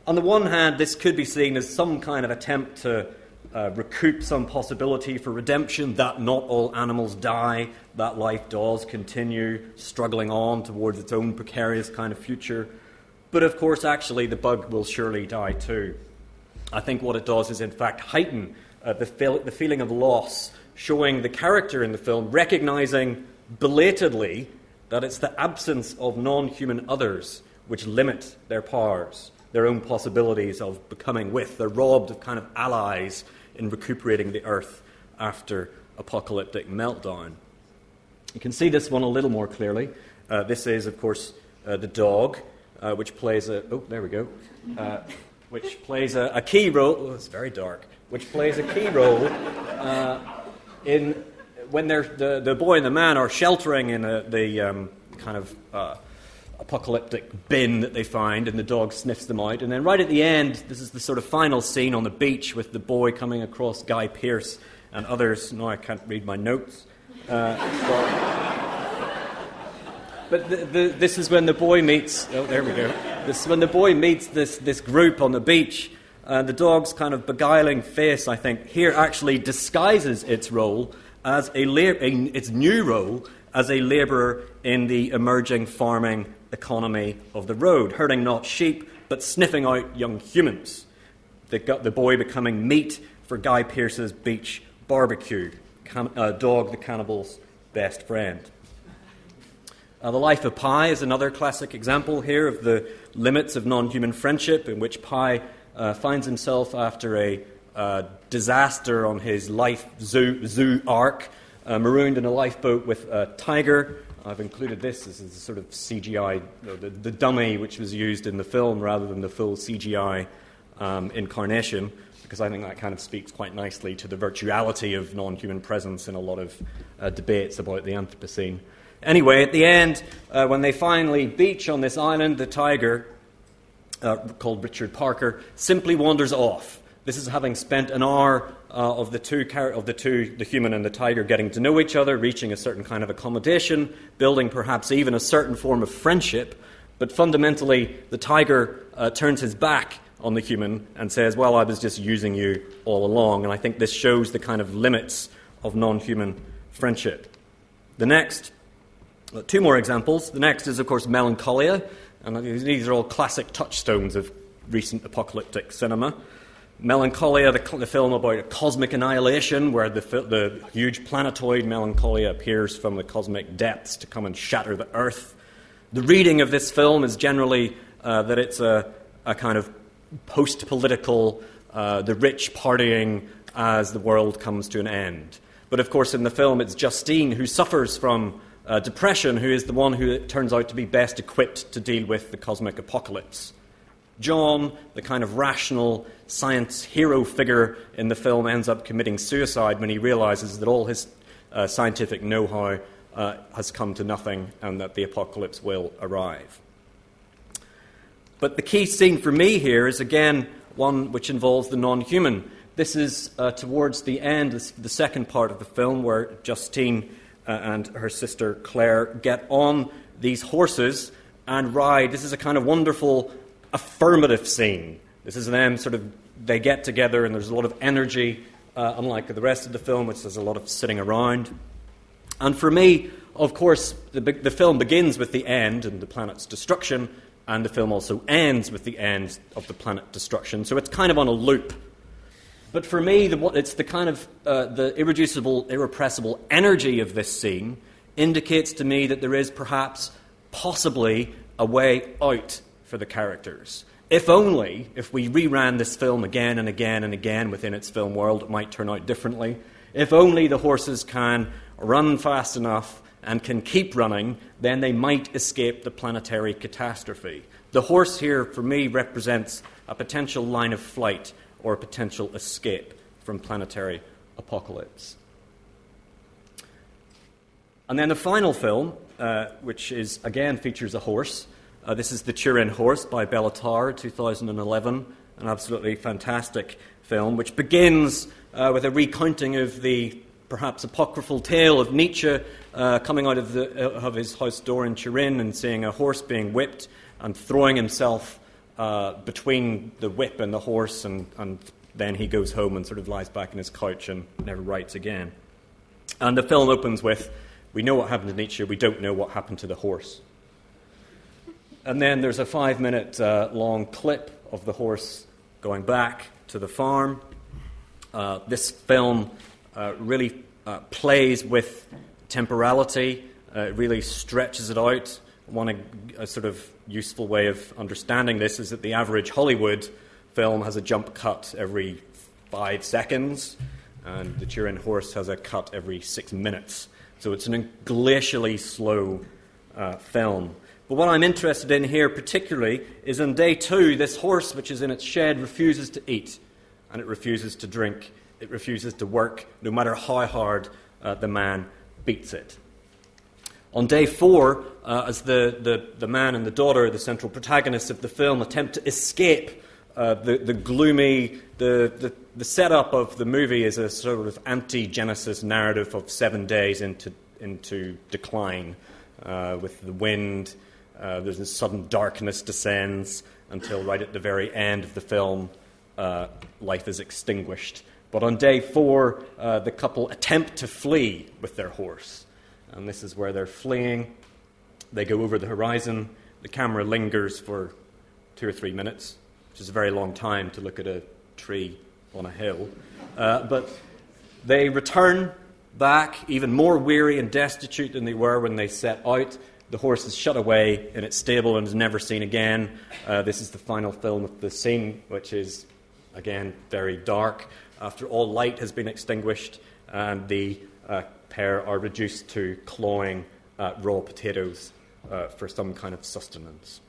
On the one hand, this could be seen as some kind of attempt to uh, recoup some possibility for redemption, that not all animals die, that life does continue struggling on towards its own precarious kind of future. But of course, actually, the bug will surely die too. I think what it does is, in fact, heighten uh, the, the feeling of loss, showing the character in the film recognizing belatedly that it's the absence of non human others which limit their powers, their own possibilities of becoming with. They're robbed of kind of allies in recuperating the earth after apocalyptic meltdown. You can see this one a little more clearly. Uh, this is, of course, uh, the dog, uh, which plays a. Oh, there we go. Uh, which plays a, a, key role. Oh, it's very dark. Which plays a key role uh, in when the, the boy and the man are sheltering in a, the um, kind of uh, apocalyptic bin that they find, and the dog sniffs them out. And then, right at the end, this is the sort of final scene on the beach with the boy coming across Guy Pearce and others. No, I can't read my notes. Uh, but the, the, this is when the boy meets. Oh, there we go. This is when the boy meets this, this group on the beach. And the dog's kind of beguiling face, I think, here actually disguises its role as a, a its new role as a labourer in the emerging farming economy of the road, herding not sheep, but sniffing out young humans. The, the boy becoming meat for Guy Pearce's beach barbecue, can, uh, dog the cannibal's best friend. Uh, the Life of Pi is another classic example here of the limits of non human friendship, in which Pi uh, finds himself after a uh, disaster on his life zoo, zoo ark, uh, marooned in a lifeboat with a tiger I've included this as a sort of CGI, the, the, dummy which was used in the film rather than the full CGI um, incarnation, because I think that kind of speaks quite nicely to the virtuality of non human presence in a lot of uh, debates about the Anthropocene. Anyway, at the end, uh, when they finally beach on this island, the tiger, uh, called Richard Parker, simply wanders off. This is having spent an hour uh, of the two of the two, the human and the tiger, getting to know each other, reaching a certain kind of accommodation, building perhaps even a certain form of friendship. But fundamentally, the tiger uh, turns his back on the human and says, "Well, I was just using you all along." And I think this shows the kind of limits of non-human friendship. The next, uh, two more examples. The next is, of course, melancholia, and these are all classic touchstones of recent apocalyptic cinema. Melancholia, the, the, film about cosmic annihilation, where the, the huge planetoid Melancholia appears from the cosmic depths to come and shatter the Earth. The reading of this film is generally uh, that it's a, a, kind of post political, uh, the rich partying as the world comes to an end. But of course, in the film, it's Justine who suffers from uh, depression, who is the one who turns out to be best equipped to deal with the cosmic apocalypse. John, the kind of rational science hero figure in the film, ends up committing suicide when he realizes that all his uh, scientific know how uh, has come to nothing and that the apocalypse will arrive. But the key scene for me here is again one which involves the non human. This is uh, towards the end, the second part of the film, where Justine and her sister Claire get on these horses and ride. This is a kind of wonderful affirmative scene. This is them sort of, they get together and there's a lot of energy, uh, unlike the rest of the film, which there's a lot of sitting around. And for me, of course, the, the film begins with the end and the planet's destruction, and the film also ends with the end of the planet destruction. So it's kind of on a loop. But for me, the, it's the kind of uh, the irreducible, irrepressible energy of this scene indicates to me that there is perhaps, possibly, a way out for the characters. If only, if we reran this film again and again and again within its film world, it might turn out differently. If only the horses can run fast enough and can keep running, then they might escape the planetary catastrophe. The horse here, for me, represents a potential line of flight or a potential escape from planetary apocalypse. And then the final film, uh, which is again features a horse, uh, this is The Turin Horse by Béla Tarr, 2011, an absolutely fantastic film, which begins uh, with a recounting of the perhaps apocryphal tale of Nietzsche uh, coming out of, the, uh, of, his house door in Turin and seeing a horse being whipped and throwing himself uh, between the whip and the horse, and, and then he goes home and sort of lies back in his couch and never writes again. And the film opens with We know what happened to Nietzsche, we don't know what happened to the horse. And then there's a five minute uh, long clip of the horse going back to the farm. Uh, this film uh, really uh, plays with temporality, it really stretches it out. One a sort of useful way of understanding this is that the average Hollywood film has a jump cut every five seconds, and the Turin horse has a cut every six minutes. So it's an glacially slow uh, film. But what I'm interested in here particularly is on day two, this horse, which is in its shed, refuses to eat and it refuses to drink. It refuses to work, no matter how hard uh, the man beats it. On day four, uh, as the, the, the man and the daughter, the central protagonists of the film, attempt to escape uh, the, the gloomy, the, the, the setup of the movie is a sort of anti Genesis narrative of seven days into, into decline, uh, with the wind. Uh, there's a sudden darkness descends until right at the very end of the film, uh, life is extinguished. But on day four, uh, the couple attempt to flee with their horse. And this is where they're fleeing. They go over the horizon. The camera lingers for two or three minutes, which is a very long time to look at a tree on a hill. Uh, but they return back, even more weary and destitute than they were when they set out. The horse is shut away in its stable and is never seen again. Uh, this is the final film of the scene, which is, again, very dark. After all light has been extinguished, and the uh, pair are reduced to clawing raw potatoes uh, for some kind of sustenance.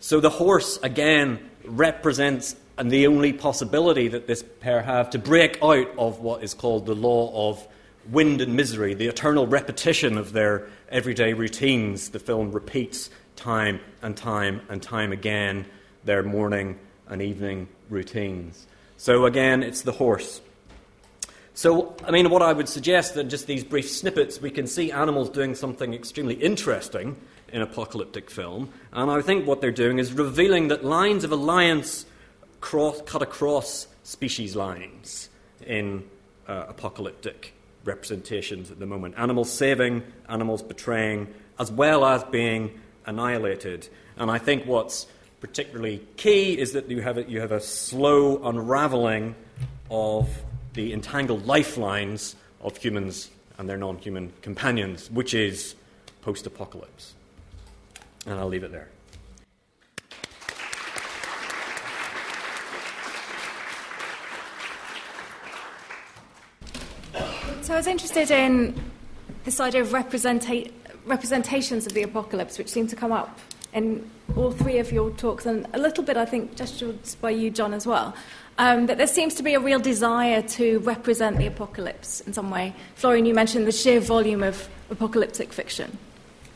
So the horse, again, represents and the only possibility that this pair have to break out of what is called the law of wind and misery, the eternal repetition of their everyday routines. The film repeats time and time and time again their morning and evening routines. So again, it's the horse. So, I mean, what I would suggest that just these brief snippets, we can see animals doing something extremely interesting in apocalyptic film. And I think what they're doing is revealing that lines of alliance cross, cut across species lines in uh, apocalyptic representations at the moment. Animals saving, animals betraying, as well as being annihilated. And I think what's particularly key is that you have a, you have a slow unraveling of the entangled lifelines of humans and their non human companions, which is post apocalypse. And I'll leave it there. So I was interested in this idea of representa- representations of the apocalypse, which seem to come up in all three of your talks, and a little bit, I think, gestured by you, John, as well. Um, that there seems to be a real desire to represent the apocalypse in some way. Florian, you mentioned the sheer volume of apocalyptic fiction.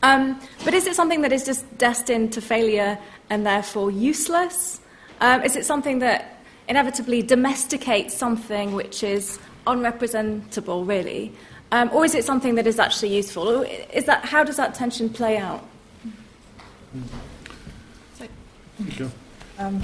Um, but is it something that is just destined to failure and therefore useless? Um, is it something that inevitably domesticates something which is unrepresentable, really? Um, or is it something that is actually useful? Is that, how does that tension play out? So, um,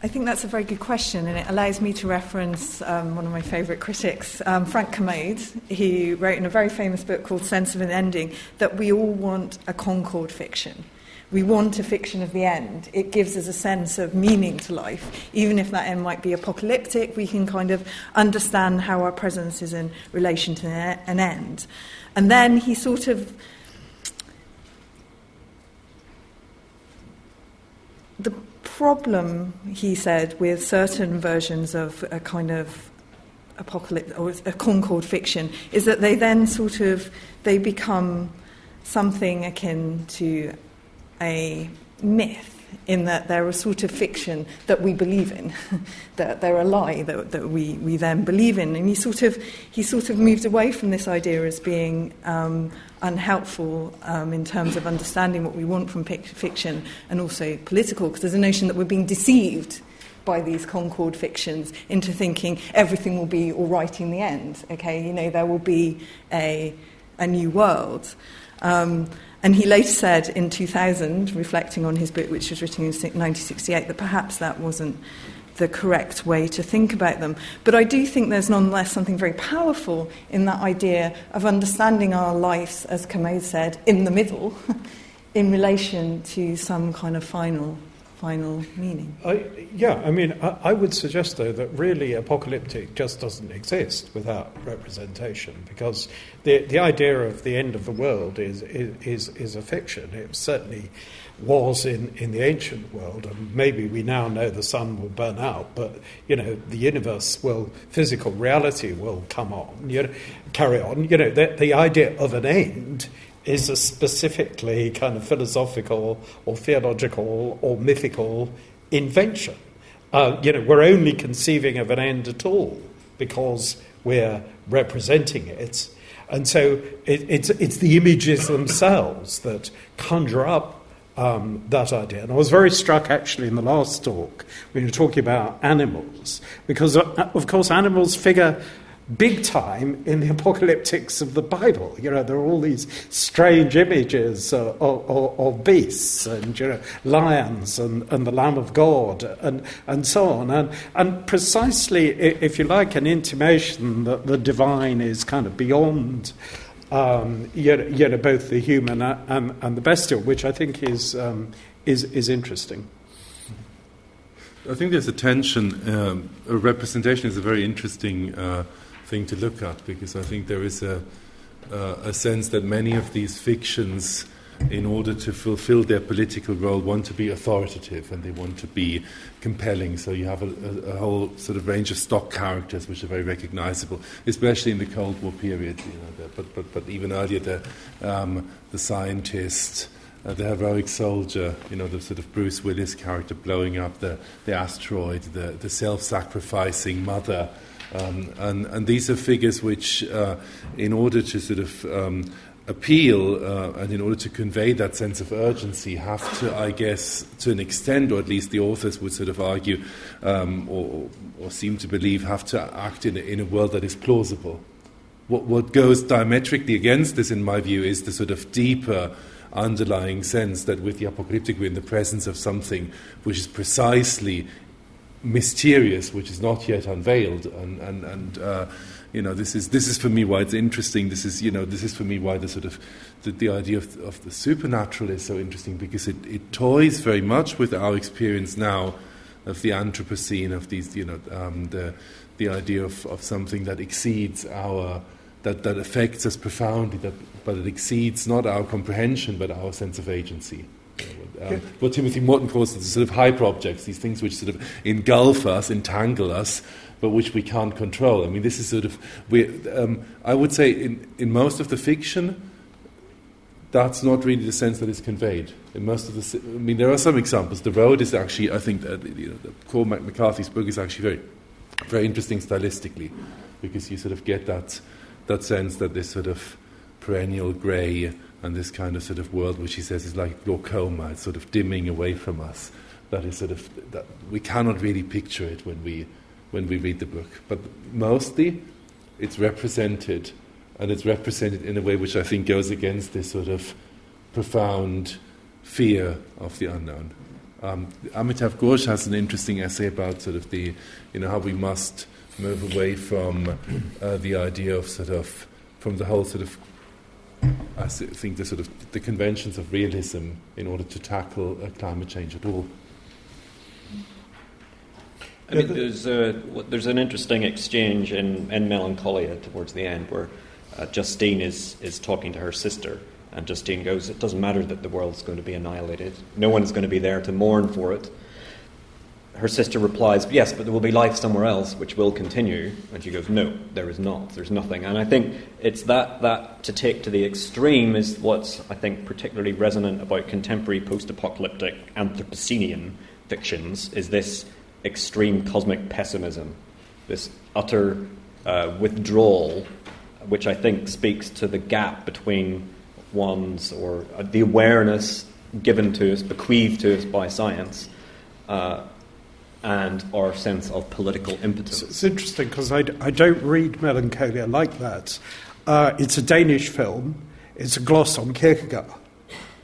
I think that's a very good question, and it allows me to reference um, one of my favourite critics, um, Frank Kermode. He wrote in a very famous book called Sense of an Ending that we all want a Concord fiction. We want a fiction of the end. It gives us a sense of meaning to life. Even if that end might be apocalyptic, we can kind of understand how our presence is in relation to an end. And then he sort of the problem, he said, with certain versions of a kind of apocalypse or a Concord fiction is that they then sort of they become something akin to a myth in that they're a sort of fiction that we believe in, that they're a lie that, that we, we then believe in. And he sort of he sort of moved away from this idea as being um, unhelpful um, in terms of understanding what we want from fiction and also political, because there's a notion that we're being deceived by these Concord fictions into thinking everything will be all right in the end. Okay, you know there will be a a new world. Um, and he later said in 2000, reflecting on his book, which was written in 1968, that perhaps that wasn't the correct way to think about them. But I do think there's nonetheless something very powerful in that idea of understanding our lives, as Kermode said, in the middle, in relation to some kind of final final meaning. I, yeah, I mean, I, I, would suggest, though, that really apocalyptic just doesn't exist without representation because the, the idea of the end of the world is, is, is a fiction. It certainly was in, in the ancient world, and maybe we now know the sun will burn out, but, you know, the universe will, physical reality will come on, you know, carry on. You know, the, the idea of an end is a specifically kind of philosophical or theological or mythical invention. Uh, you know, we're only conceiving of an end at all because we're representing it. And so it, it's, it's the images themselves that conjure up um, that idea. And I was very struck actually in the last talk when you were talking about animals, because uh, of course animals figure big time in the apocalyptics of the Bible. You know, there are all these strange images uh, of, of, of, beasts and, you know, lions and, and the Lamb of God and, and so on. And, and precisely, if you like, an intimation that the divine is kind of beyond. Um, you, know, you know, both the human and, and the bestial, which I think is, um, is, is interesting. I think there's a tension. Um, representation is a very interesting uh, thing to look at because I think there is a, uh, a sense that many of these fictions, in order to fulfill their political role, want to be authoritative and they want to be compelling. So you have a, a, a whole sort of range of stock characters which are very recognizable, especially in the Cold War period. You know, the, but, but, but even earlier, the, um, the scientist. Uh, the heroic soldier, you know, the sort of Bruce Willis character blowing up the, the asteroid, the, the self sacrificing mother um, and, and, these are figures which, uh, in order to sort of um, appeal uh, and in order to convey that sense of urgency, have to, I guess, to an extent, or at least the authors would sort of argue um, or, or, seem to believe, have to act in a, in a world that is plausible. What, what goes diametrically against this, in my view, is the sort of deeper underlying sense that with the apocalyptic we're in the presence of something which is precisely mysterious, which is not yet unveiled. And, and, and uh, you know, this is, this is for me why it's interesting. This is, you know, this is for me why the sort of the, the idea of, of the supernatural is so interesting because it, it toys very much with our experience now of the Anthropocene, of these, you know, um, the, the idea of, of something that exceeds our, that, that affects us profoundly, that, but it exceeds not our comprehension but our sense of agency. Um, what Timothy Morton calls the sort of hyper objects, these things which sort of engulf us, entangle us, but which we can't control. I mean, this is sort of, we, um, I would say, in, in most of the fiction, that's not really the sense that is conveyed. In most of the, I mean, there are some examples. The Road is actually, I think, that, you know, Cormac McCarthy's book is actually very, very interesting stylistically, because you sort of get that, that sense that this sort of perennial grey and this kind of sort of world which he says is like glaucoma, it's sort of dimming away from us. That is sort of that we cannot really picture it when we when we read the book. But mostly it's represented and it's represented in a way which I think goes against this sort of profound fear of the unknown. Um, Amitav Ghosh has an interesting essay about sort of the, you know, how we must move away from uh, the idea of sort of, from the whole sort of I think the sort of the conventions of realism in order to tackle uh, climate change at all. I mean, there's, a, there's an interesting exchange in, in Melancholia towards the end where uh, Justine is, is talking to her sister, and Justine goes, It doesn't matter that the world's going to be annihilated. No one's going to be there to mourn for it her sister replies, Yes, but there will be life somewhere else which will continue. And she goes, No, there is not. There's nothing. And I think it's that, that to take to the extreme is what's, I think, particularly resonant about contemporary post apocalyptic Anthropocenian fictions is this extreme cosmic pessimism, this utter uh, withdrawal, which I think speaks to the gap between one's or uh, the awareness given to us, bequeathed to us by science. Uh, and our sense of political impotence. It's, interesting because I, I don't read Melancholia like that. Uh, it's a Danish film, it's a gloss on Kierkegaard.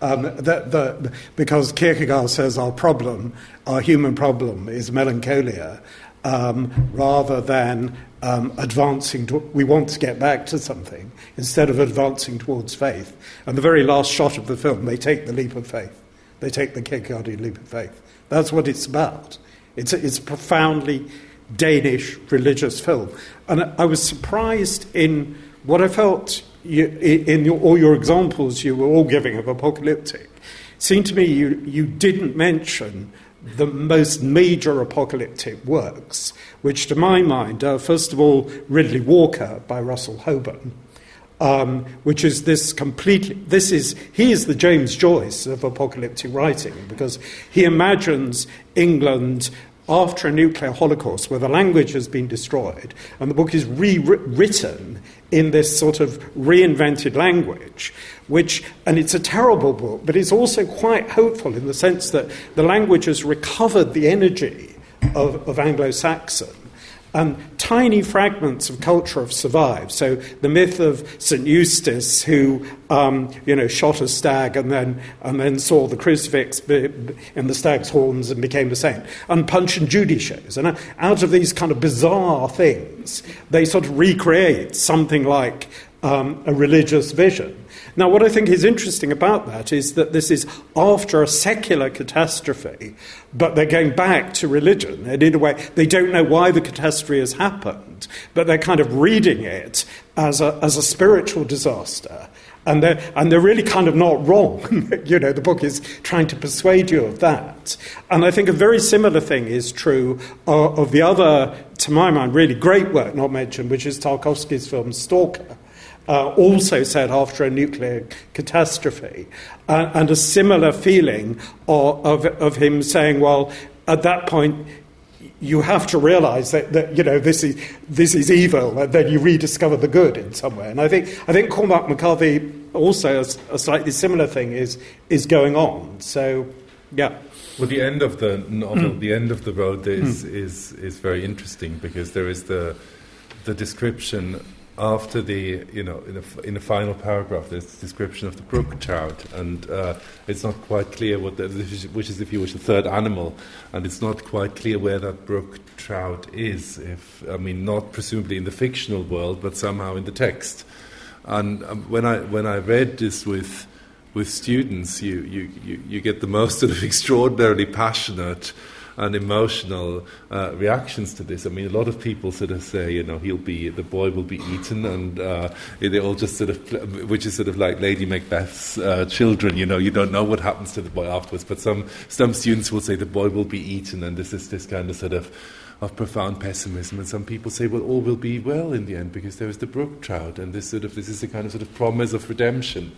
Um, the, the, because Kierkegaard says our problem, our human problem, is melancholia, um, rather than um, advancing. To, we want to get back to something instead of advancing towards faith. And the very last shot of the film, they take the leap of faith. They take the Kierkegaardian leap of faith. That's what it's about. It's a, it's a profoundly Danish religious film. And I was surprised in what I felt you, in your, all your examples you were all giving of apocalyptic. Seemed to me you, you didn't mention the most major apocalyptic works, which to my mind are, first of all, Riddley Walker by Russell Hoban, um, which is this completely, this is, he is the James Joyce of apocalyptic writing because he imagines England after a nuclear holocaust where the language has been destroyed and the book is rewritten in this sort of reinvented language, which, and it's a terrible book, but it's also quite hopeful in the sense that the language has recovered the energy of, of Anglo And tiny fragments of culture have survived. So the myth of St. Eustace, who um, you know shot a stag and then and then saw the crucifix in the stag's horns and became a saint, and Punch and Judy shows, and out of these kind of bizarre things, they sort of recreate something like um, a religious vision. Now, what I think is interesting about that is that this is after a secular catastrophe, but they're going back to religion. And in a way, they don't know why the catastrophe has happened, but they're kind of reading it as a, as a spiritual disaster. And they're, and they're really kind of not wrong. you know, the book is trying to persuade you of that. And I think a very similar thing is true of, of the other, to my mind, really great work not mentioned, which is Tarkovsky's film Stalker uh, also said after a nuclear catastrophe, uh, and a similar feeling of, of, of, him saying, well, at that point, you have to realize that, that, you know this is this is evil, and then you rediscover the good in some way. And I think I think Cormac McCarthy also a, a slightly similar thing is is going on. So, yeah. Well, the end of the novel, mm. the end of the road, is, mm. is is very interesting because there is the the description after the, you know, in the, in the final paragraph, there's a description of the brook trout, and uh, it's not quite clear what the, which is, if you wish, the third animal, and it's not quite clear where that brook trout is. If I mean, not presumably in the fictional world, but somehow in the text. And um, when I when I read this with with students, you, you, you, you get the most sort of extraordinarily passionate and emotional uh, reactions to this. I mean, a lot of people sort of say, you know, he'll be the boy will be eaten, and uh, they all just sort of, which is sort of like Lady Macbeth's uh, children. You know, you don't know what happens to the boy afterwards. But some some students will say the boy will be eaten, and this is this kind of sort of of profound pessimism, and some people say, well, all will be well in the end because there is the brook trout, and this sort of this is a kind of sort of promise of redemption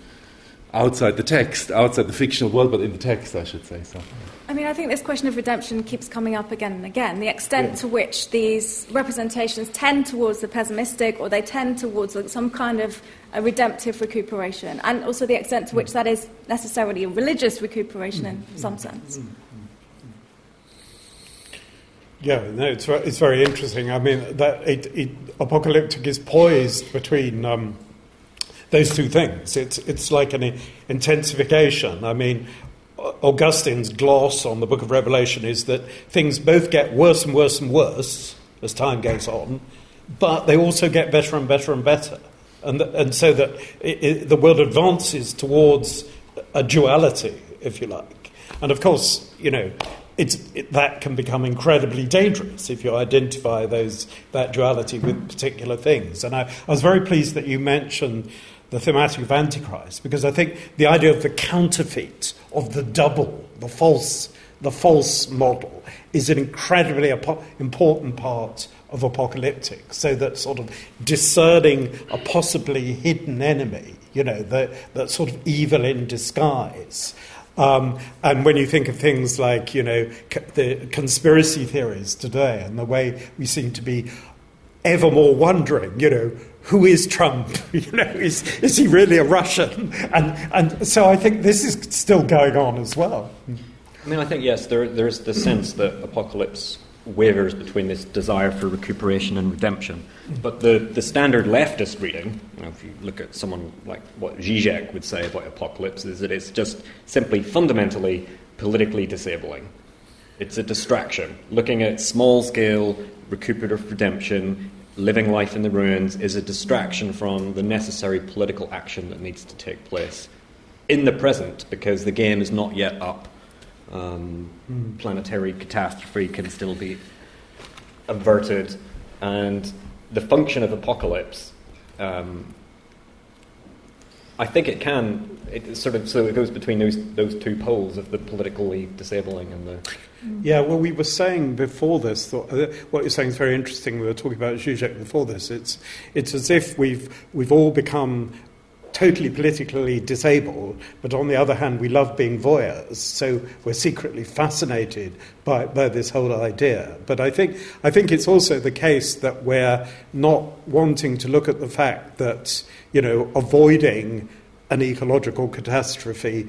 outside the text, outside the fictional world, but in the text, I should say. So. I mean, I think this question of redemption keeps coming up again and again. The extent yeah. to which these representations tend towards the pessimistic or they tend towards some kind of a redemptive recuperation, and also the extent to which that is necessarily a religious recuperation in some sense. Yeah, no, it's, it's very interesting. I mean, that it, it, apocalyptic is poised between um, those two things. It's, it's like an intensification. I mean, Augustine's gloss on the book of Revelation is that things both get worse and worse and worse as time goes on, but they also get better and better and better. And, and so that it, it, the world advances towards a duality, if you like. And of course, you know, it, that can become incredibly dangerous if you identify those, that duality with particular things. And I, I was very pleased that you mentioned the thematic of Antichrist, because I think the idea of the counterfeit, of the double, the false, the false model, is an incredibly important part of apocalyptic. So that sort of discerning a possibly hidden enemy, you know, that, that sort of evil in disguise. Um, and when you think of things like, you know, the conspiracy theories today and the way we seem to be ever more wondering, you know, who is Trump? You know, is, is he really a Russian? And, and so I think this is still going on as well. I mean, I think, yes, there, there's the sense that apocalypse wavers between this desire for recuperation and redemption. But the, the standard leftist reading, you know, if you look at someone like what Zizek would say about apocalypse, is that it's just simply fundamentally politically disabling. It's a distraction. Looking at small scale recuperative redemption living life in the ruins is a distraction from the necessary political action that needs to take place in the present because the game is not yet up. Um. Planetary catastrophe can still be averted, and the function of apocalypse. Um, I think it can. It sort of so it goes between those those two poles of the politically disabling and the yeah, well, we were saying before this, uh, what you're saying is very interesting. We were talking about Zizek before this. It's, it's as if we've, we've all become totally politically disabled, but on the other hand, we love being voyeurs, so we're secretly fascinated by, by this whole idea. But I think, I think it's also the case that we're not wanting to look at the fact that, you know, avoiding an ecological catastrophe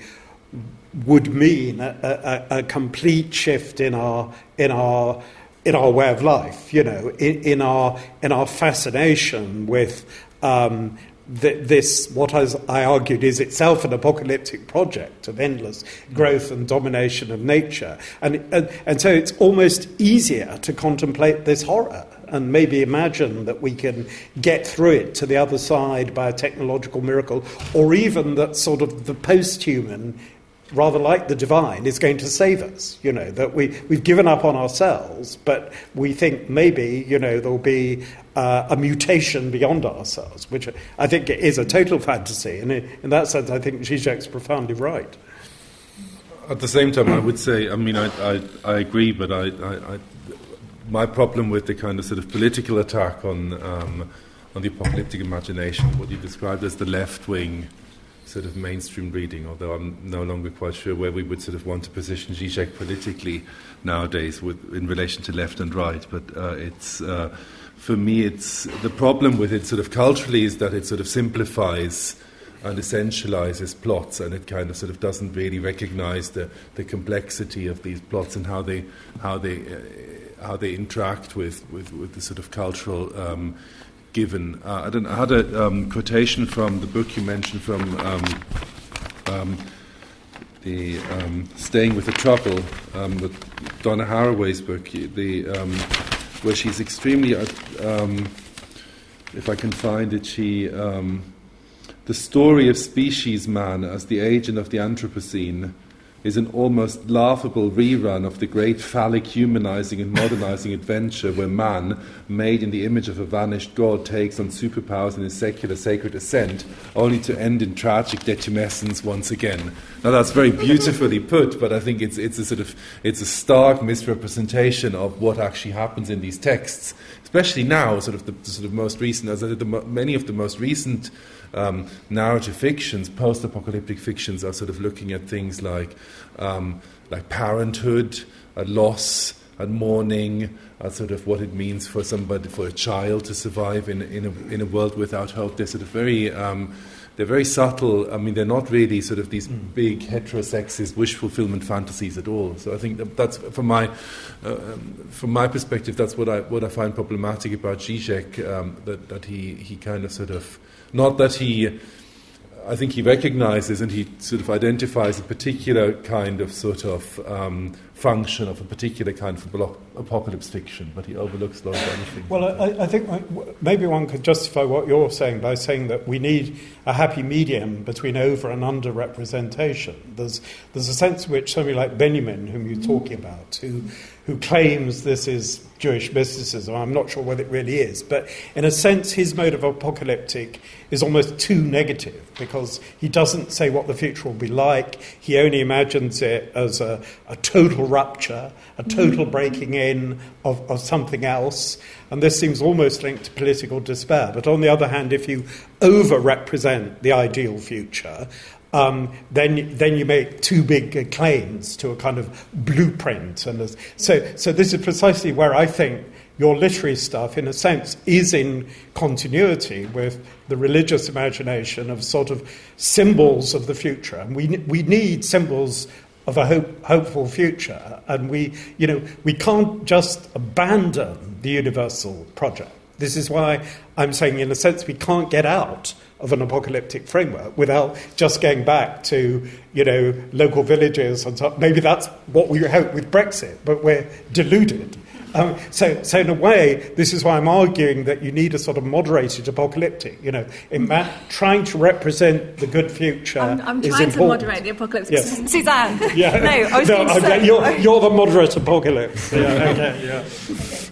would mean a, a, a complete shift in our, in our in our way of life, you know, in, in our in our fascination with um, this, what I argued, is itself an apocalyptic project of endless growth and domination of nature. And, and, and so it's almost easier to contemplate this horror and maybe imagine that we can get through it to the other side by a technological miracle, or even that sort of the post human rather like the divine, is going to save us. You know, that we, we've given up on ourselves, but we think maybe, you know, there'll be uh, a mutation beyond ourselves, which I think is a total fantasy. And in that sense, I think Zizek's profoundly right. At the same time, I would say, I mean, I, I, I agree, but I, I, my problem with the kind of sort of political attack on, um, on the apocalyptic imagination, what you described as the left wing sort of mainstream reading, although I'm no longer quite sure where we would sort of want to position Zizek politically nowadays with, in relation to left and right. But uh, it's, uh, for me, it's, the problem with it sort of culturally is that it sort of simplifies and essentializes plots, and it kind of sort of doesn't really recognize the, the complexity of these plots and how they, how they, uh, how they interact with, with, with the sort of cultural um, given. Uh, I, I, had a um, quotation from the book you mentioned from um, um, the um, Staying with the Trouble, um, with Donna Haraway's book, the, where she's extremely, uh, if I can find it, she. the story of species man as the agent of the Anthropocene is an almost laughable rerun of the great phallic humanizing and modernizing adventure where man, made in the image of a vanished god, takes on superpowers in his secular sacred ascent, only to end in tragic detumescence once again. Now that's very beautifully put, but I think it's, it's a sort of it's a stark misrepresentation of what actually happens in these texts, especially now, sort of the, the sort of most recent, as the, many of the most recent um, narrative fictions, post-apocalyptic fictions, are sort of looking at things like um, like parenthood, loss, at mourning, at sort of what it means for somebody, for a child to survive in in a, in a world without hope. They're sort of very um, they're very subtle. I mean, they're not really sort of these mm. big heterosexist wish fulfillment fantasies at all. So I think that that's from my uh, um, from my perspective, that's what I what I find problematic about Zizek. Um, that that he he kind of sort of not that he, I think he recognizes and he sort of identifies a particular kind of sort of um, function of a particular kind of apocalypse fiction, but he overlooks lot of other things. Well, I, I, think maybe one could justify what you're saying by saying that we need a happy medium between over and under representation. There's, there's a sense in which somebody like Benjamin, whom you're talking about, who, who claims this is Jewish mysticism. I'm not sure what it really is, but in a sense, his mode of apocalyptic is almost too negative because he doesn't say what the future will be like. He only imagines it as a, a total rupture, a total mm. breaking in of, of something else. And this seems almost linked to political despair. But on the other hand, if you over represent the ideal future, um, then, then you make too big claims to a kind of blueprint. And so, so this is precisely where I think your literary stuff, in a sense, is in continuity with the religious imagination of sort of symbols of the future. And we, we need symbols of a hope, hopeful future. And we, you know, we can't just abandon the universal project. This is why I'm saying, in a sense, we can't get out of an apocalyptic framework without just going back to, you know, local villages and so maybe that's what we hope with Brexit, but we're deluded. Um, so, so in a way, this is why I'm arguing that you need a sort of moderated apocalyptic. You know, in ma- trying to represent the good future. I'm, I'm is trying important. to moderate the apocalypse. Yes. Suzanne. Yeah. no, I was no, going to say. You're, you're the moderate apocalypse. yeah. Okay. Yeah.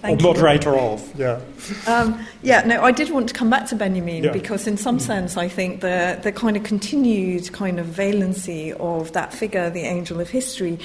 Okay, or moderator of. Yeah. Um, yeah, no, I did want to come back to Benjamin yeah. because, in some sense, I think the, the kind of continued kind of valency of that figure, the angel of history,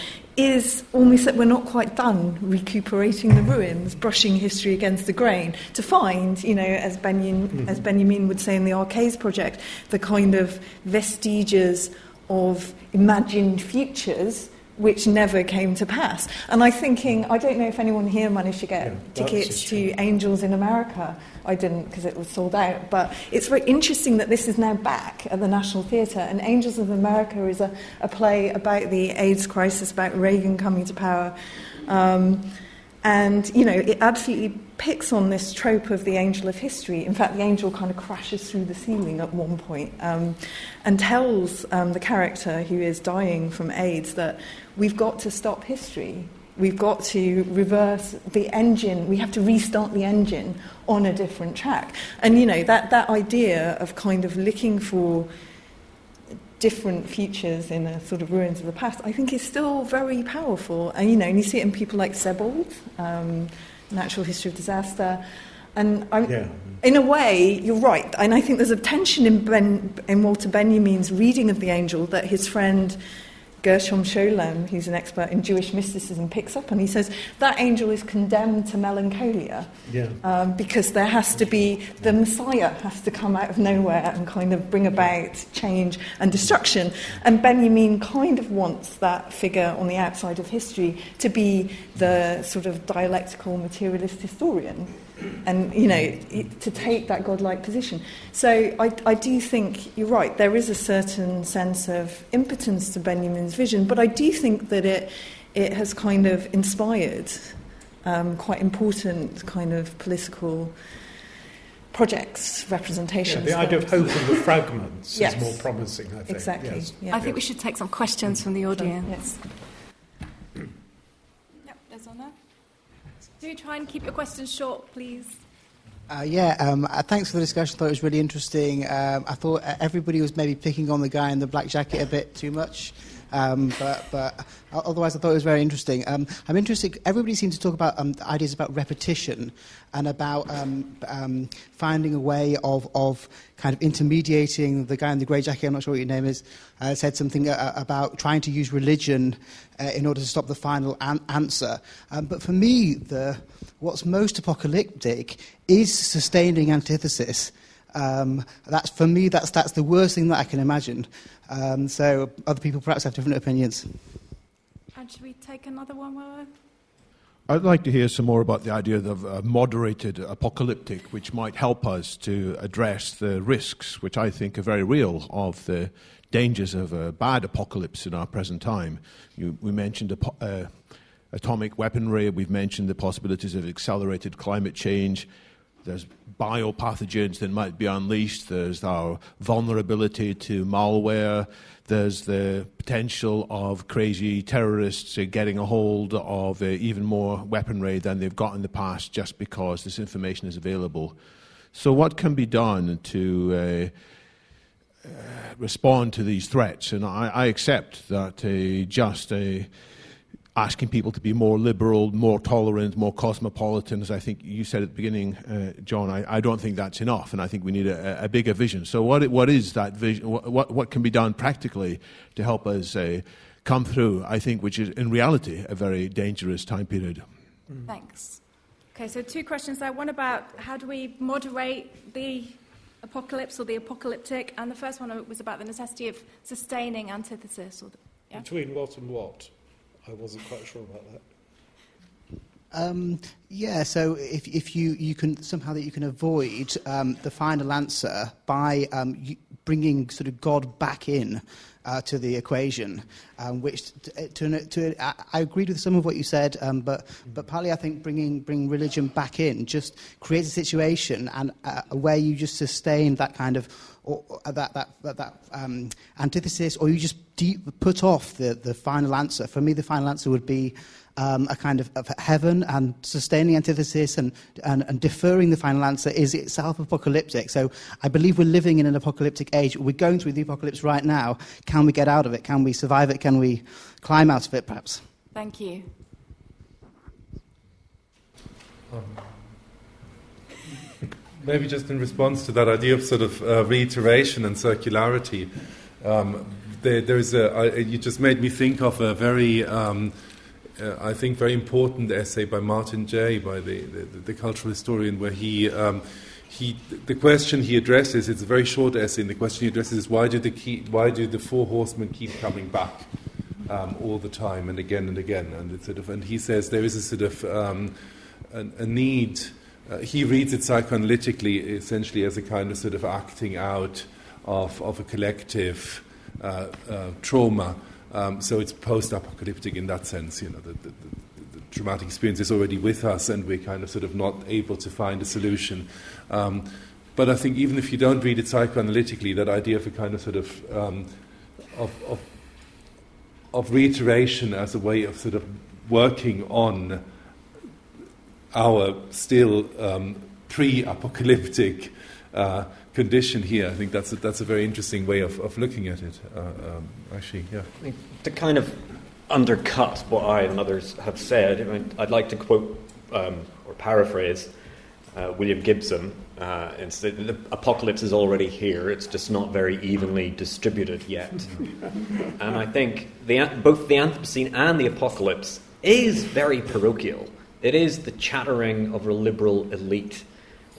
is almost that we're not quite done recuperating the ruins, brushing history against the grain, to find, you know, as Benjamin, mm-hmm. as Benjamin would say in the Arcades project, the kind of vestiges of imagined futures which never came to pass. And I'm thinking, I don't know if anyone here managed to get yeah, tickets to Angels in America. I didn't because it was sold out. But it's very interesting that this is now back at the National Theatre. And Angels of America is a, a play about the AIDS crisis, about Reagan coming to power. Um, and, you know, it absolutely picks on this trope of the angel of history. In fact, the angel kind of crashes through the ceiling at one point, um, and tells um, the character who is dying from AIDS that we've got to stop history. We've got to reverse the engine. We have to restart the engine on a different track. And, you know, that, that idea of kind of looking for different futures in a sort of ruins of the past, I think is still very powerful. And you know, and you see it in people like Sebald, um, Natural History of Disaster. And yeah. in a way, you're right. And I think there's a tension in, ben, in Walter Benjamin's reading of the angel that his friend Gershom Scholem, who's an expert in Jewish mysticism, picks up and he says that angel is condemned to melancholia yeah. um, because there has to be the Messiah has to come out of nowhere and kind of bring about change and destruction. And Benjamin kind of wants that figure on the outside of history to be the sort of dialectical materialist historian and you know to take that godlike position. So I, I do think you're right. There is a certain sense of impotence to Benjamin's vision, but I do think that it it has kind of inspired um, quite important kind of political projects, representations. Yeah, the idea of hope in the fragments yes. is more promising, I think. Exactly. Yes. Yeah. I think we should take some questions from the audience. Yes. Do try and keep your questions short, please. Uh, yeah, um, uh, thanks for the discussion. I thought it was really interesting. Um, I thought uh, everybody was maybe picking on the guy in the black jacket a bit too much. Um, but, but otherwise, I thought it was very interesting. Um, I'm interested, everybody seems to talk about um, ideas about repetition and about um, um, finding a way of, of kind of intermediating. The guy in the grey jacket, I'm not sure what your name is, uh, said something uh, about trying to use religion uh, in order to stop the final an- answer. Um, but for me, the, what's most apocalyptic is sustaining antithesis. Um, that's for me. That's that's the worst thing that I can imagine. Um, so other people perhaps have different opinions. And should we take another one? I'd like to hear some more about the idea of a moderated apocalyptic, which might help us to address the risks, which I think are very real, of the dangers of a bad apocalypse in our present time. You, we mentioned uh, atomic weaponry, we've mentioned the possibilities of accelerated climate change. There's biopathogens that might be unleashed. There's our vulnerability to malware. There's the potential of crazy terrorists getting a hold of even more weaponry than they've got in the past just because this information is available. So, what can be done to uh, uh, respond to these threats? And I, I accept that uh, just a asking people to be more liberal, more tolerant, more cosmopolitan, as I think you said at the beginning, uh, John, I, I, don't think that's enough, and I think we need a, a bigger vision. So, what, what is that vision? What, what can be done practically to help us uh, come through, I think, which is in reality a very dangerous time period? Mm. Thanks. Okay, so two questions there. One about how do we moderate the apocalypse or the apocalyptic, and the first one was about the necessity of sustaining antithesis. Or the, yeah? Between what and what? I wasn't quite sure about that. Um, yeah, so if, if you, you can somehow that you can avoid um, the final answer by um, bringing sort of God back in uh, to the equation, um, which to, to, to, I agreed with some of what you said, um, but but partly I think bringing bring religion back in just creates a situation and uh, where you just sustain that kind of or, or that that that, that um, antithesis, or you just deep, put off the the final answer. For me, the final answer would be um, a kind of, of, heaven and sustaining antithesis and, and, and, deferring the final answer is itself apocalyptic. So I believe we're living in an apocalyptic age. We're going through the apocalypse right now. Can we get out of it? Can we survive it? Can we climb out of it, perhaps? Thank you. Um, maybe just in response to that idea of sort of uh, reiteration and circularity. Um, there, there's a, uh, you just made me think of a very, um, uh, I think, very important essay by Martin Jay, by the, the, the cultural historian, where he, um, he, the question he addresses, it's a very short essay, and the question he addresses is why do the, why do the four horsemen keep coming back um, all the time and again and again? And, sort of, and he says there is a sort of um, a, a need. Uh, he reads it psychoanalytically, essentially as a kind of sort of acting out of, of a collective uh, uh, trauma. Um, so it's post-apocalyptic in that sense. You know, the, the, the, traumatic experience is already with us, and we're kind of sort of not able to find a solution. Um, but I think even if you don't read it psychoanalytically, that idea of a kind of sort of um, of, of, of reiteration as a way of sort of working on our still um, pre-apocalyptic uh, condition here. I think that's a, that's a very interesting way of, of looking at it, uh, um, actually, yeah. To kind of undercut what I and others have said, I mean, I'd like to quote um, or paraphrase uh, William Gibson. Uh, the apocalypse is already here, it's just not very evenly distributed yet. and I think the, both the Anthropocene and the apocalypse is very parochial. It is the chattering of a liberal elite.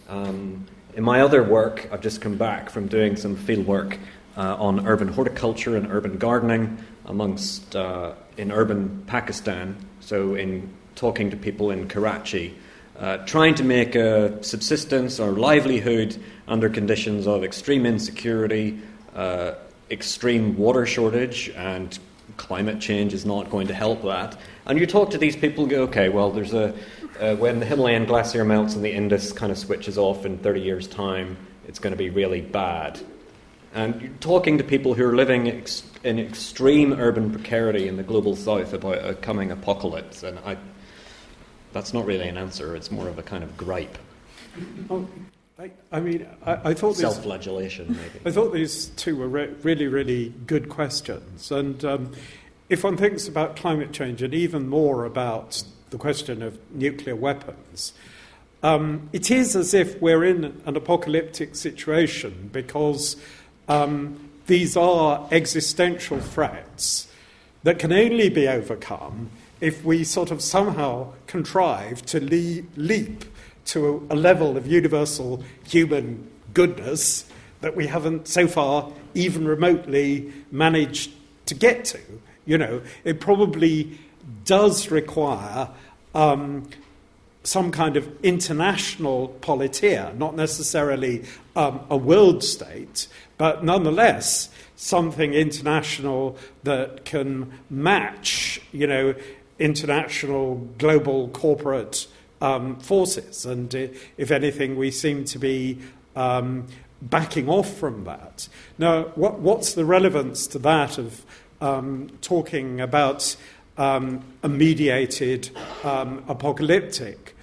Um, in my other work, I've just come back from doing some field work uh, on urban horticulture and urban gardening amongst uh, in urban Pakistan. So, in talking to people in Karachi, uh, trying to make a subsistence or livelihood under conditions of extreme insecurity, uh, extreme water shortage, and climate change is not going to help that. And you talk to these people, go, okay, well, there's a uh, when the Himalayan glacier melts and the Indus kind of switches off in 30 years' time, it's going to be really bad. And you're talking to people who are living ex- in extreme urban precarity in the global south about a coming apocalypse, and I, that's not really an answer, it's more of a kind of gripe. Oh, I, I, mean, I, I thought self flagellation, maybe. I thought these two were re- really, really good questions. And um, if one thinks about climate change and even more about the question of nuclear weapons, um, it is as if we're in an apocalyptic situation because um, these are existential threats that can only be overcome if we sort of somehow contrive to le- leap to a, a level of universal human goodness that we haven't so far even remotely managed to get to. You know, it probably does require um, some kind of international politia, not necessarily um, a world state, but nonetheless something international that can match, you know, international global corporate um, forces. And uh, if anything, we seem to be um, backing off from that. Now, what, what's the relevance to that of um, talking about um, a mediated um, apocalyptic.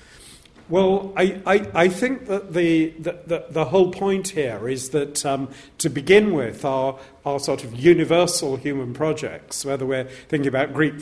Well, I, I, I, think that the, the, the, whole point here is that um, to begin with, our, our sort of universal human projects, whether we're thinking about Greek,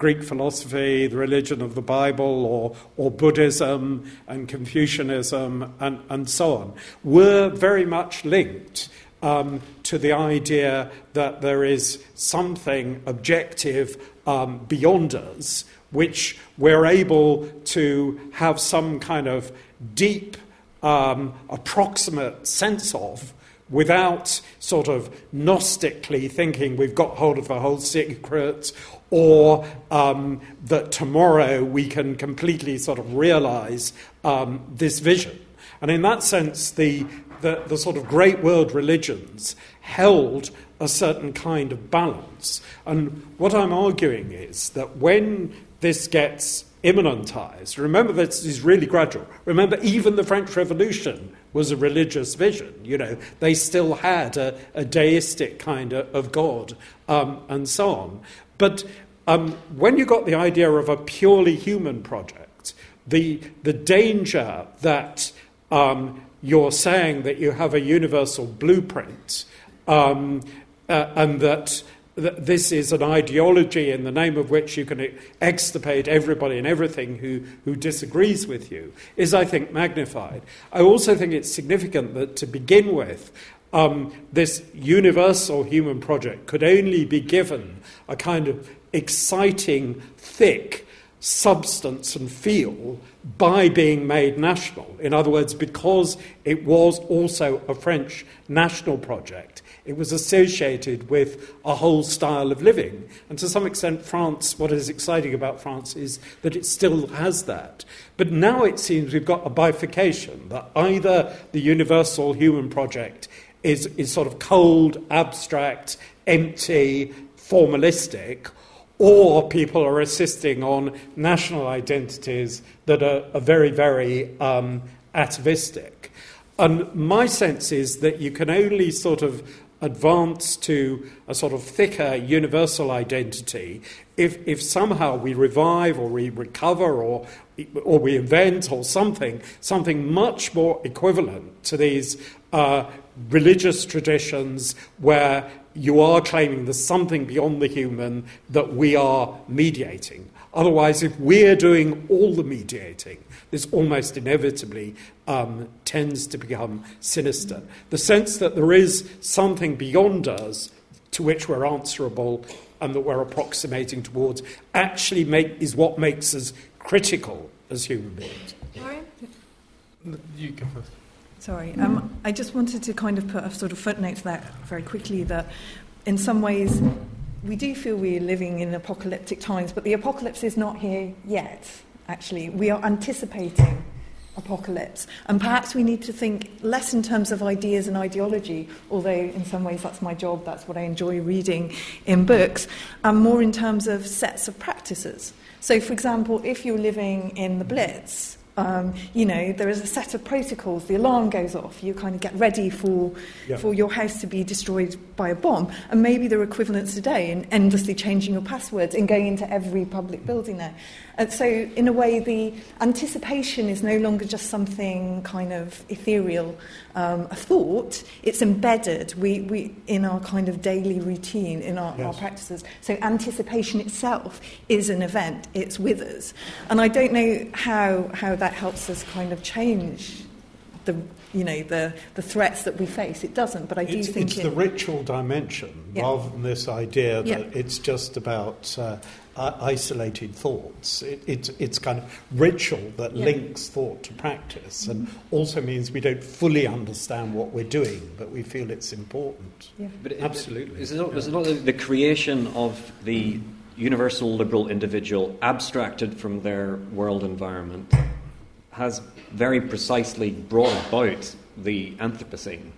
Greek philosophy, the religion of the Bible, or, or Buddhism and Confucianism, and, and so on, were very much linked um, to the idea that there is something objective um, beyond us, which we're able to have some kind of deep, um, approximate sense of without sort of gnostically thinking we've got hold of the whole secret or um, that tomorrow we can completely sort of realize um, this vision. And in that sense, the, the, the sort of great world religions held a certain kind of balance. And what I'm arguing is that when this gets immanentized, remember this is really gradual. Remember, even the French Revolution was a religious vision. You know, they still had a, a deistic kind of, of God um, and so on. But um, when you got the idea of a purely human project, the, the danger that um, you're saying that you have a universal blueprint um, uh, and that this is an ideology in the name of which you can extirpate everybody and everything who, who disagrees with you is, I think, magnified. I also think it's significant that to begin with, um, this universal human project could only be given a kind of exciting, thick substance and feel by being made national. In other words, because it was also a French national project, it was associated with a whole style of living. And to some extent, France, what is exciting about France is that it still has that. But now it seems we've got a bifurcation that either the universal human project is, is sort of cold, abstract, empty, formalistic, or people are insisting on national identities that are, are very, very um, atavistic. And my sense is that you can only sort of advance to a sort of thicker universal identity if, if somehow we revive or we recover or, or we invent or something, something much more equivalent to these uh, religious traditions where you are claiming there's something beyond the human that we are mediating. Otherwise, if we're doing all the mediating, this almost inevitably um, tends to become sinister. The sense that there is something beyond us to which we're answerable and that we're approximating towards actually make, is what makes us critical as human beings. You go first. Sorry, um, I just wanted to kind of put a sort of footnote to that very quickly that in some ways we do feel we're living in apocalyptic times, but the apocalypse is not here yet, actually. We are anticipating apocalypse. And perhaps we need to think less in terms of ideas and ideology, although in some ways that's my job, that's what I enjoy reading in books, and more in terms of sets of practices. So, for example, if you're living in the Blitz, um, you know, there is a set of protocols. The alarm goes off. You kind of get ready for, yeah. for your house to be destroyed by a bomb. And maybe there are equivalents today in endlessly changing your passwords and going into every public building now. And so, in a way, the anticipation is no longer just something kind of ethereal, um, a thought. It's embedded we, we, in our kind of daily routine, in our, yes. our practices. So, anticipation itself is an event, it's with us. And I don't know how, how that helps us kind of change the you know the, the threats that we face. It doesn't, but I do it's, think it's it, the ritual dimension yeah. rather than this idea that yeah. it's just about uh, Uh, isolated thoughts. It, it, it's kind of ritual that yeah. links thought to practice and also means we don't fully understand what we're doing, but we feel it's important. Yeah. But it, Absolutely. Is it not, is it not the, the creation of the universal liberal individual abstracted from their world environment has very precisely brought about the Anthropocene.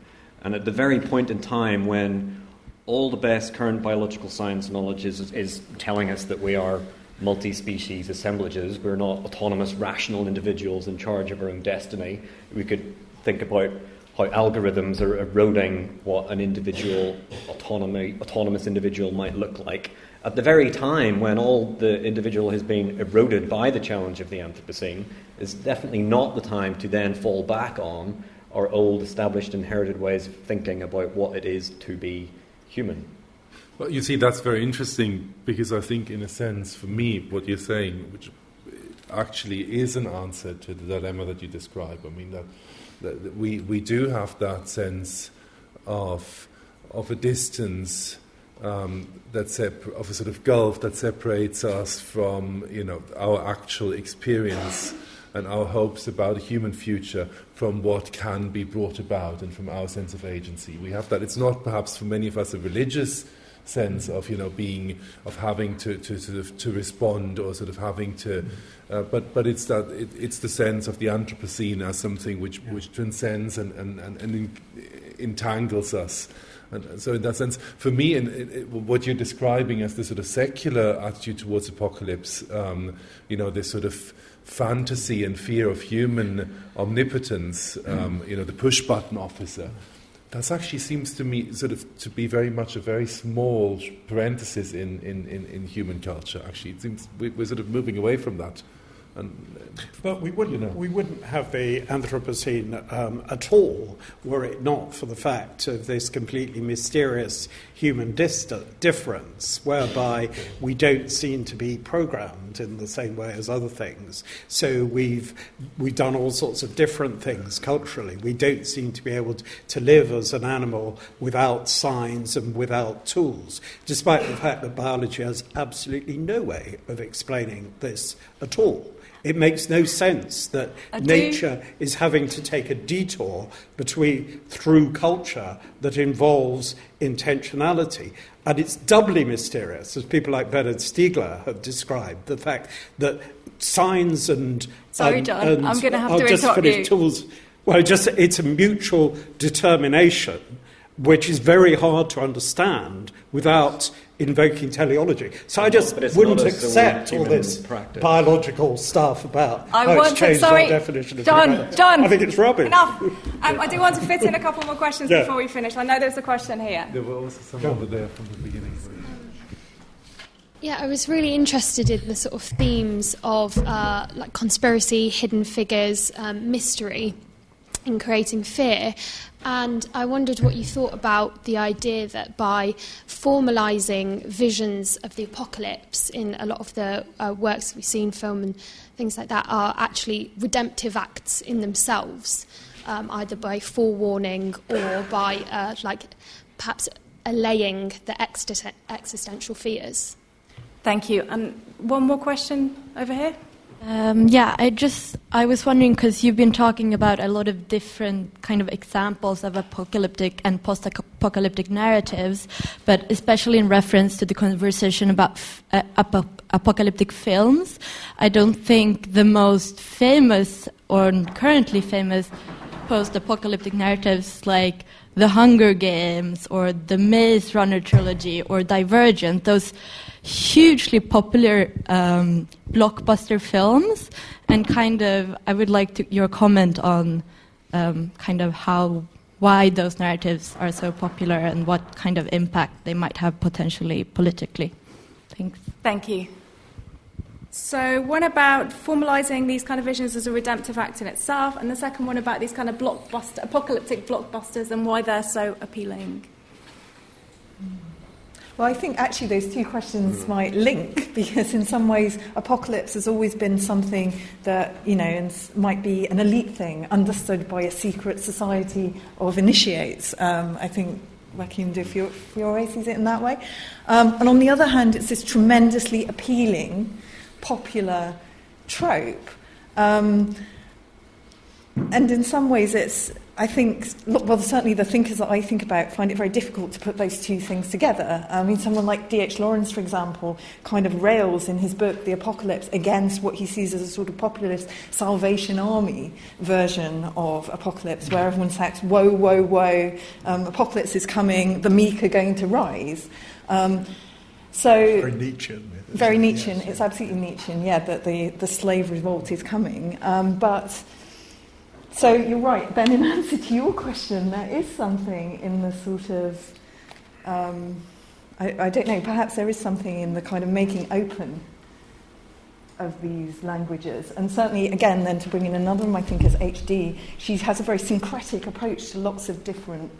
And at the very point in time when all the best current biological science knowledge is, is telling us that we are multi species assemblages. We're not autonomous, rational individuals in charge of our own destiny. We could think about how algorithms are eroding what an individual autonomy, autonomous individual might look like. At the very time when all the individual has been eroded by the challenge of the Anthropocene, is definitely not the time to then fall back on our old, established, inherited ways of thinking about what it is to be human. Well, you see, that's very interesting because I think, in a sense, for me, what you're saying, which actually is an answer to the dilemma that you describe. I mean, that, that we, we do have that sense of, of a distance. Um, that of a sort of gulf that separates us from you know our actual experience and our hopes about a human future from what can be brought about and from our sense of agency. We have that. It's not perhaps for many of us a religious sense of you know being of having to, to sort of to respond or sort of having to uh, but but it's that it, it's the sense of the Anthropocene as something which yeah. which transcends and and, and, and entangles us and so in that sense for me in, in, what you're describing as the sort of secular attitude towards apocalypse um, you know this sort of fantasy and fear of human omnipotence, um, you know, the push button officer, that actually seems to me sort of to be very much a very small parenthesis in, in, in, in human culture, actually. It seems we're sort of moving away from that and But we wouldn't, You know. we wouldn't have the Anthropocene um, at all were it not for the fact of this completely mysterious human dist- difference, whereby we don't seem to be programmed in the same way as other things. So we've, we've done all sorts of different things culturally. We don't seem to be able to, to live as an animal without signs and without tools, despite the fact that biology has absolutely no way of explaining this at all. It makes no sense that I do- nature is having to take a detour between through culture that involves intentionality. And it's doubly mysterious, as people like Bernard Stiegler have described, the fact that signs and Sorry, and- John, and- I'm gonna have I'll to just interrupt you. tools. Well, just it's a mutual determination, which is very hard to understand without invoking teleology. So I just But wouldn't not a solely accept all this practice. biological stuff about I how want it's to. changed Sorry, our definition of John. humanity. John. I think it's rubbish. Enough. Um, I do want to fit in a couple more questions Yeah. before we finish. I know there's a question here. there were also some over there from the beginning. Yeah, I was really interested in the sort of themes of uh, like conspiracy, hidden figures, um, mystery, in creating fear. And I wondered what you thought about the idea that by formalising visions of the apocalypse in a lot of the uh, works we've seen, film and things like that, are actually redemptive acts in themselves, um, either by forewarning or by uh, like perhaps allaying the existen- existential fears. Thank you. And one more question over here. Um, yeah, I just I was wondering because you've been talking about a lot of different kind of examples of apocalyptic and post-apocalyptic narratives, but especially in reference to the conversation about f- uh, apo- apocalyptic films, I don't think the most famous or currently famous post-apocalyptic narratives like The Hunger Games or the Maze Runner trilogy or Divergent, those hugely popular um, blockbuster films, and kind of I would like to, your comment on um, kind of how why those narratives are so popular and what kind of impact they might have potentially politically. Thanks. Thank you. So, one about formalising these kind of visions as a redemptive act in itself, and the second one about these kind of blockbuster, apocalyptic blockbusters and why they're so appealing. Well, I think actually those two questions might link because, in some ways, apocalypse has always been something that, you know, might be an elite thing understood by a secret society of initiates. Um, I think Joachim de Fior- Fiore sees it in that way. Um, and on the other hand, it's this tremendously appealing, popular trope. Um, and in some ways, it's, I think, well, certainly the thinkers that I think about find it very difficult to put those two things together. I mean, someone like D.H. Lawrence, for example, kind of rails in his book, The Apocalypse, against what he sees as a sort of populist Salvation Army version of Apocalypse, where everyone shouts, woe, woe, woe, um, Apocalypse is coming, the meek are going to rise. Um, so, Very Nietzschean. very Nietzschean. It's absolutely Nietzschean, yeah, that the, the slave revolt is coming. Um, but so you're right, Ben, in answer to your question, there is something in the sort of, um, I, I don't know, perhaps there is something in the kind of making open of these languages. And certainly, again, then to bring in another one, I think, is HD, she has a very syncretic approach to lots of different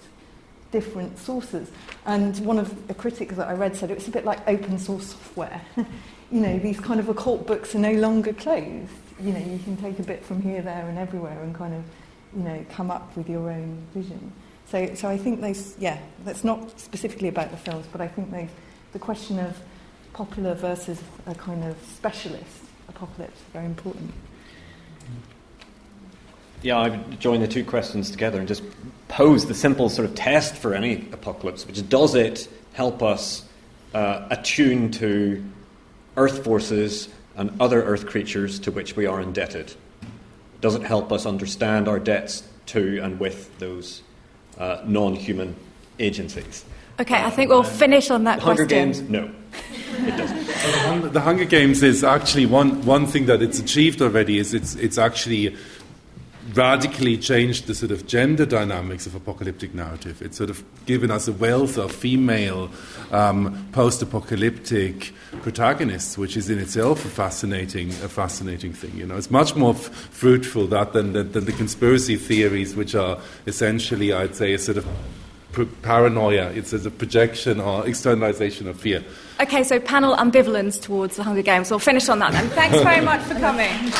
different sources. And one of the critics that I read said it was a bit like open source software. you know, these kind of occult books are no longer closed. You know, you can take a bit from here, there, and everywhere and kind of, you know, come up with your own vision. So, so I think those, yeah, that's not specifically about the films, but I think those, the question of popular versus a kind of specialist apocalypse is very important. Yeah, I would join the two questions together and just pose the simple sort of test for any apocalypse, which is does it help us uh, attune to earth forces and other earth creatures to which we are indebted? Does it help us understand our debts to and with those uh, non human agencies? Okay, I think we'll finish on that Hunger question. Games? No, it doesn't. The The Hunger Games is actually one, one thing that it's achieved already is it's, it's actually radically changed the sort of gender dynamics of apocalyptic narrative. It's sort of given us a wealth of female um, post-apocalyptic protagonists, which is in itself a fascinating, a fascinating thing. You know, it's much more f- fruitful that than, than, than the conspiracy theories, which are essentially, I'd say, a sort of paranoia. It's a projection or externalization of fear. Okay, so panel ambivalence towards the Hunger Games. We'll finish on that then. Thanks very much for coming.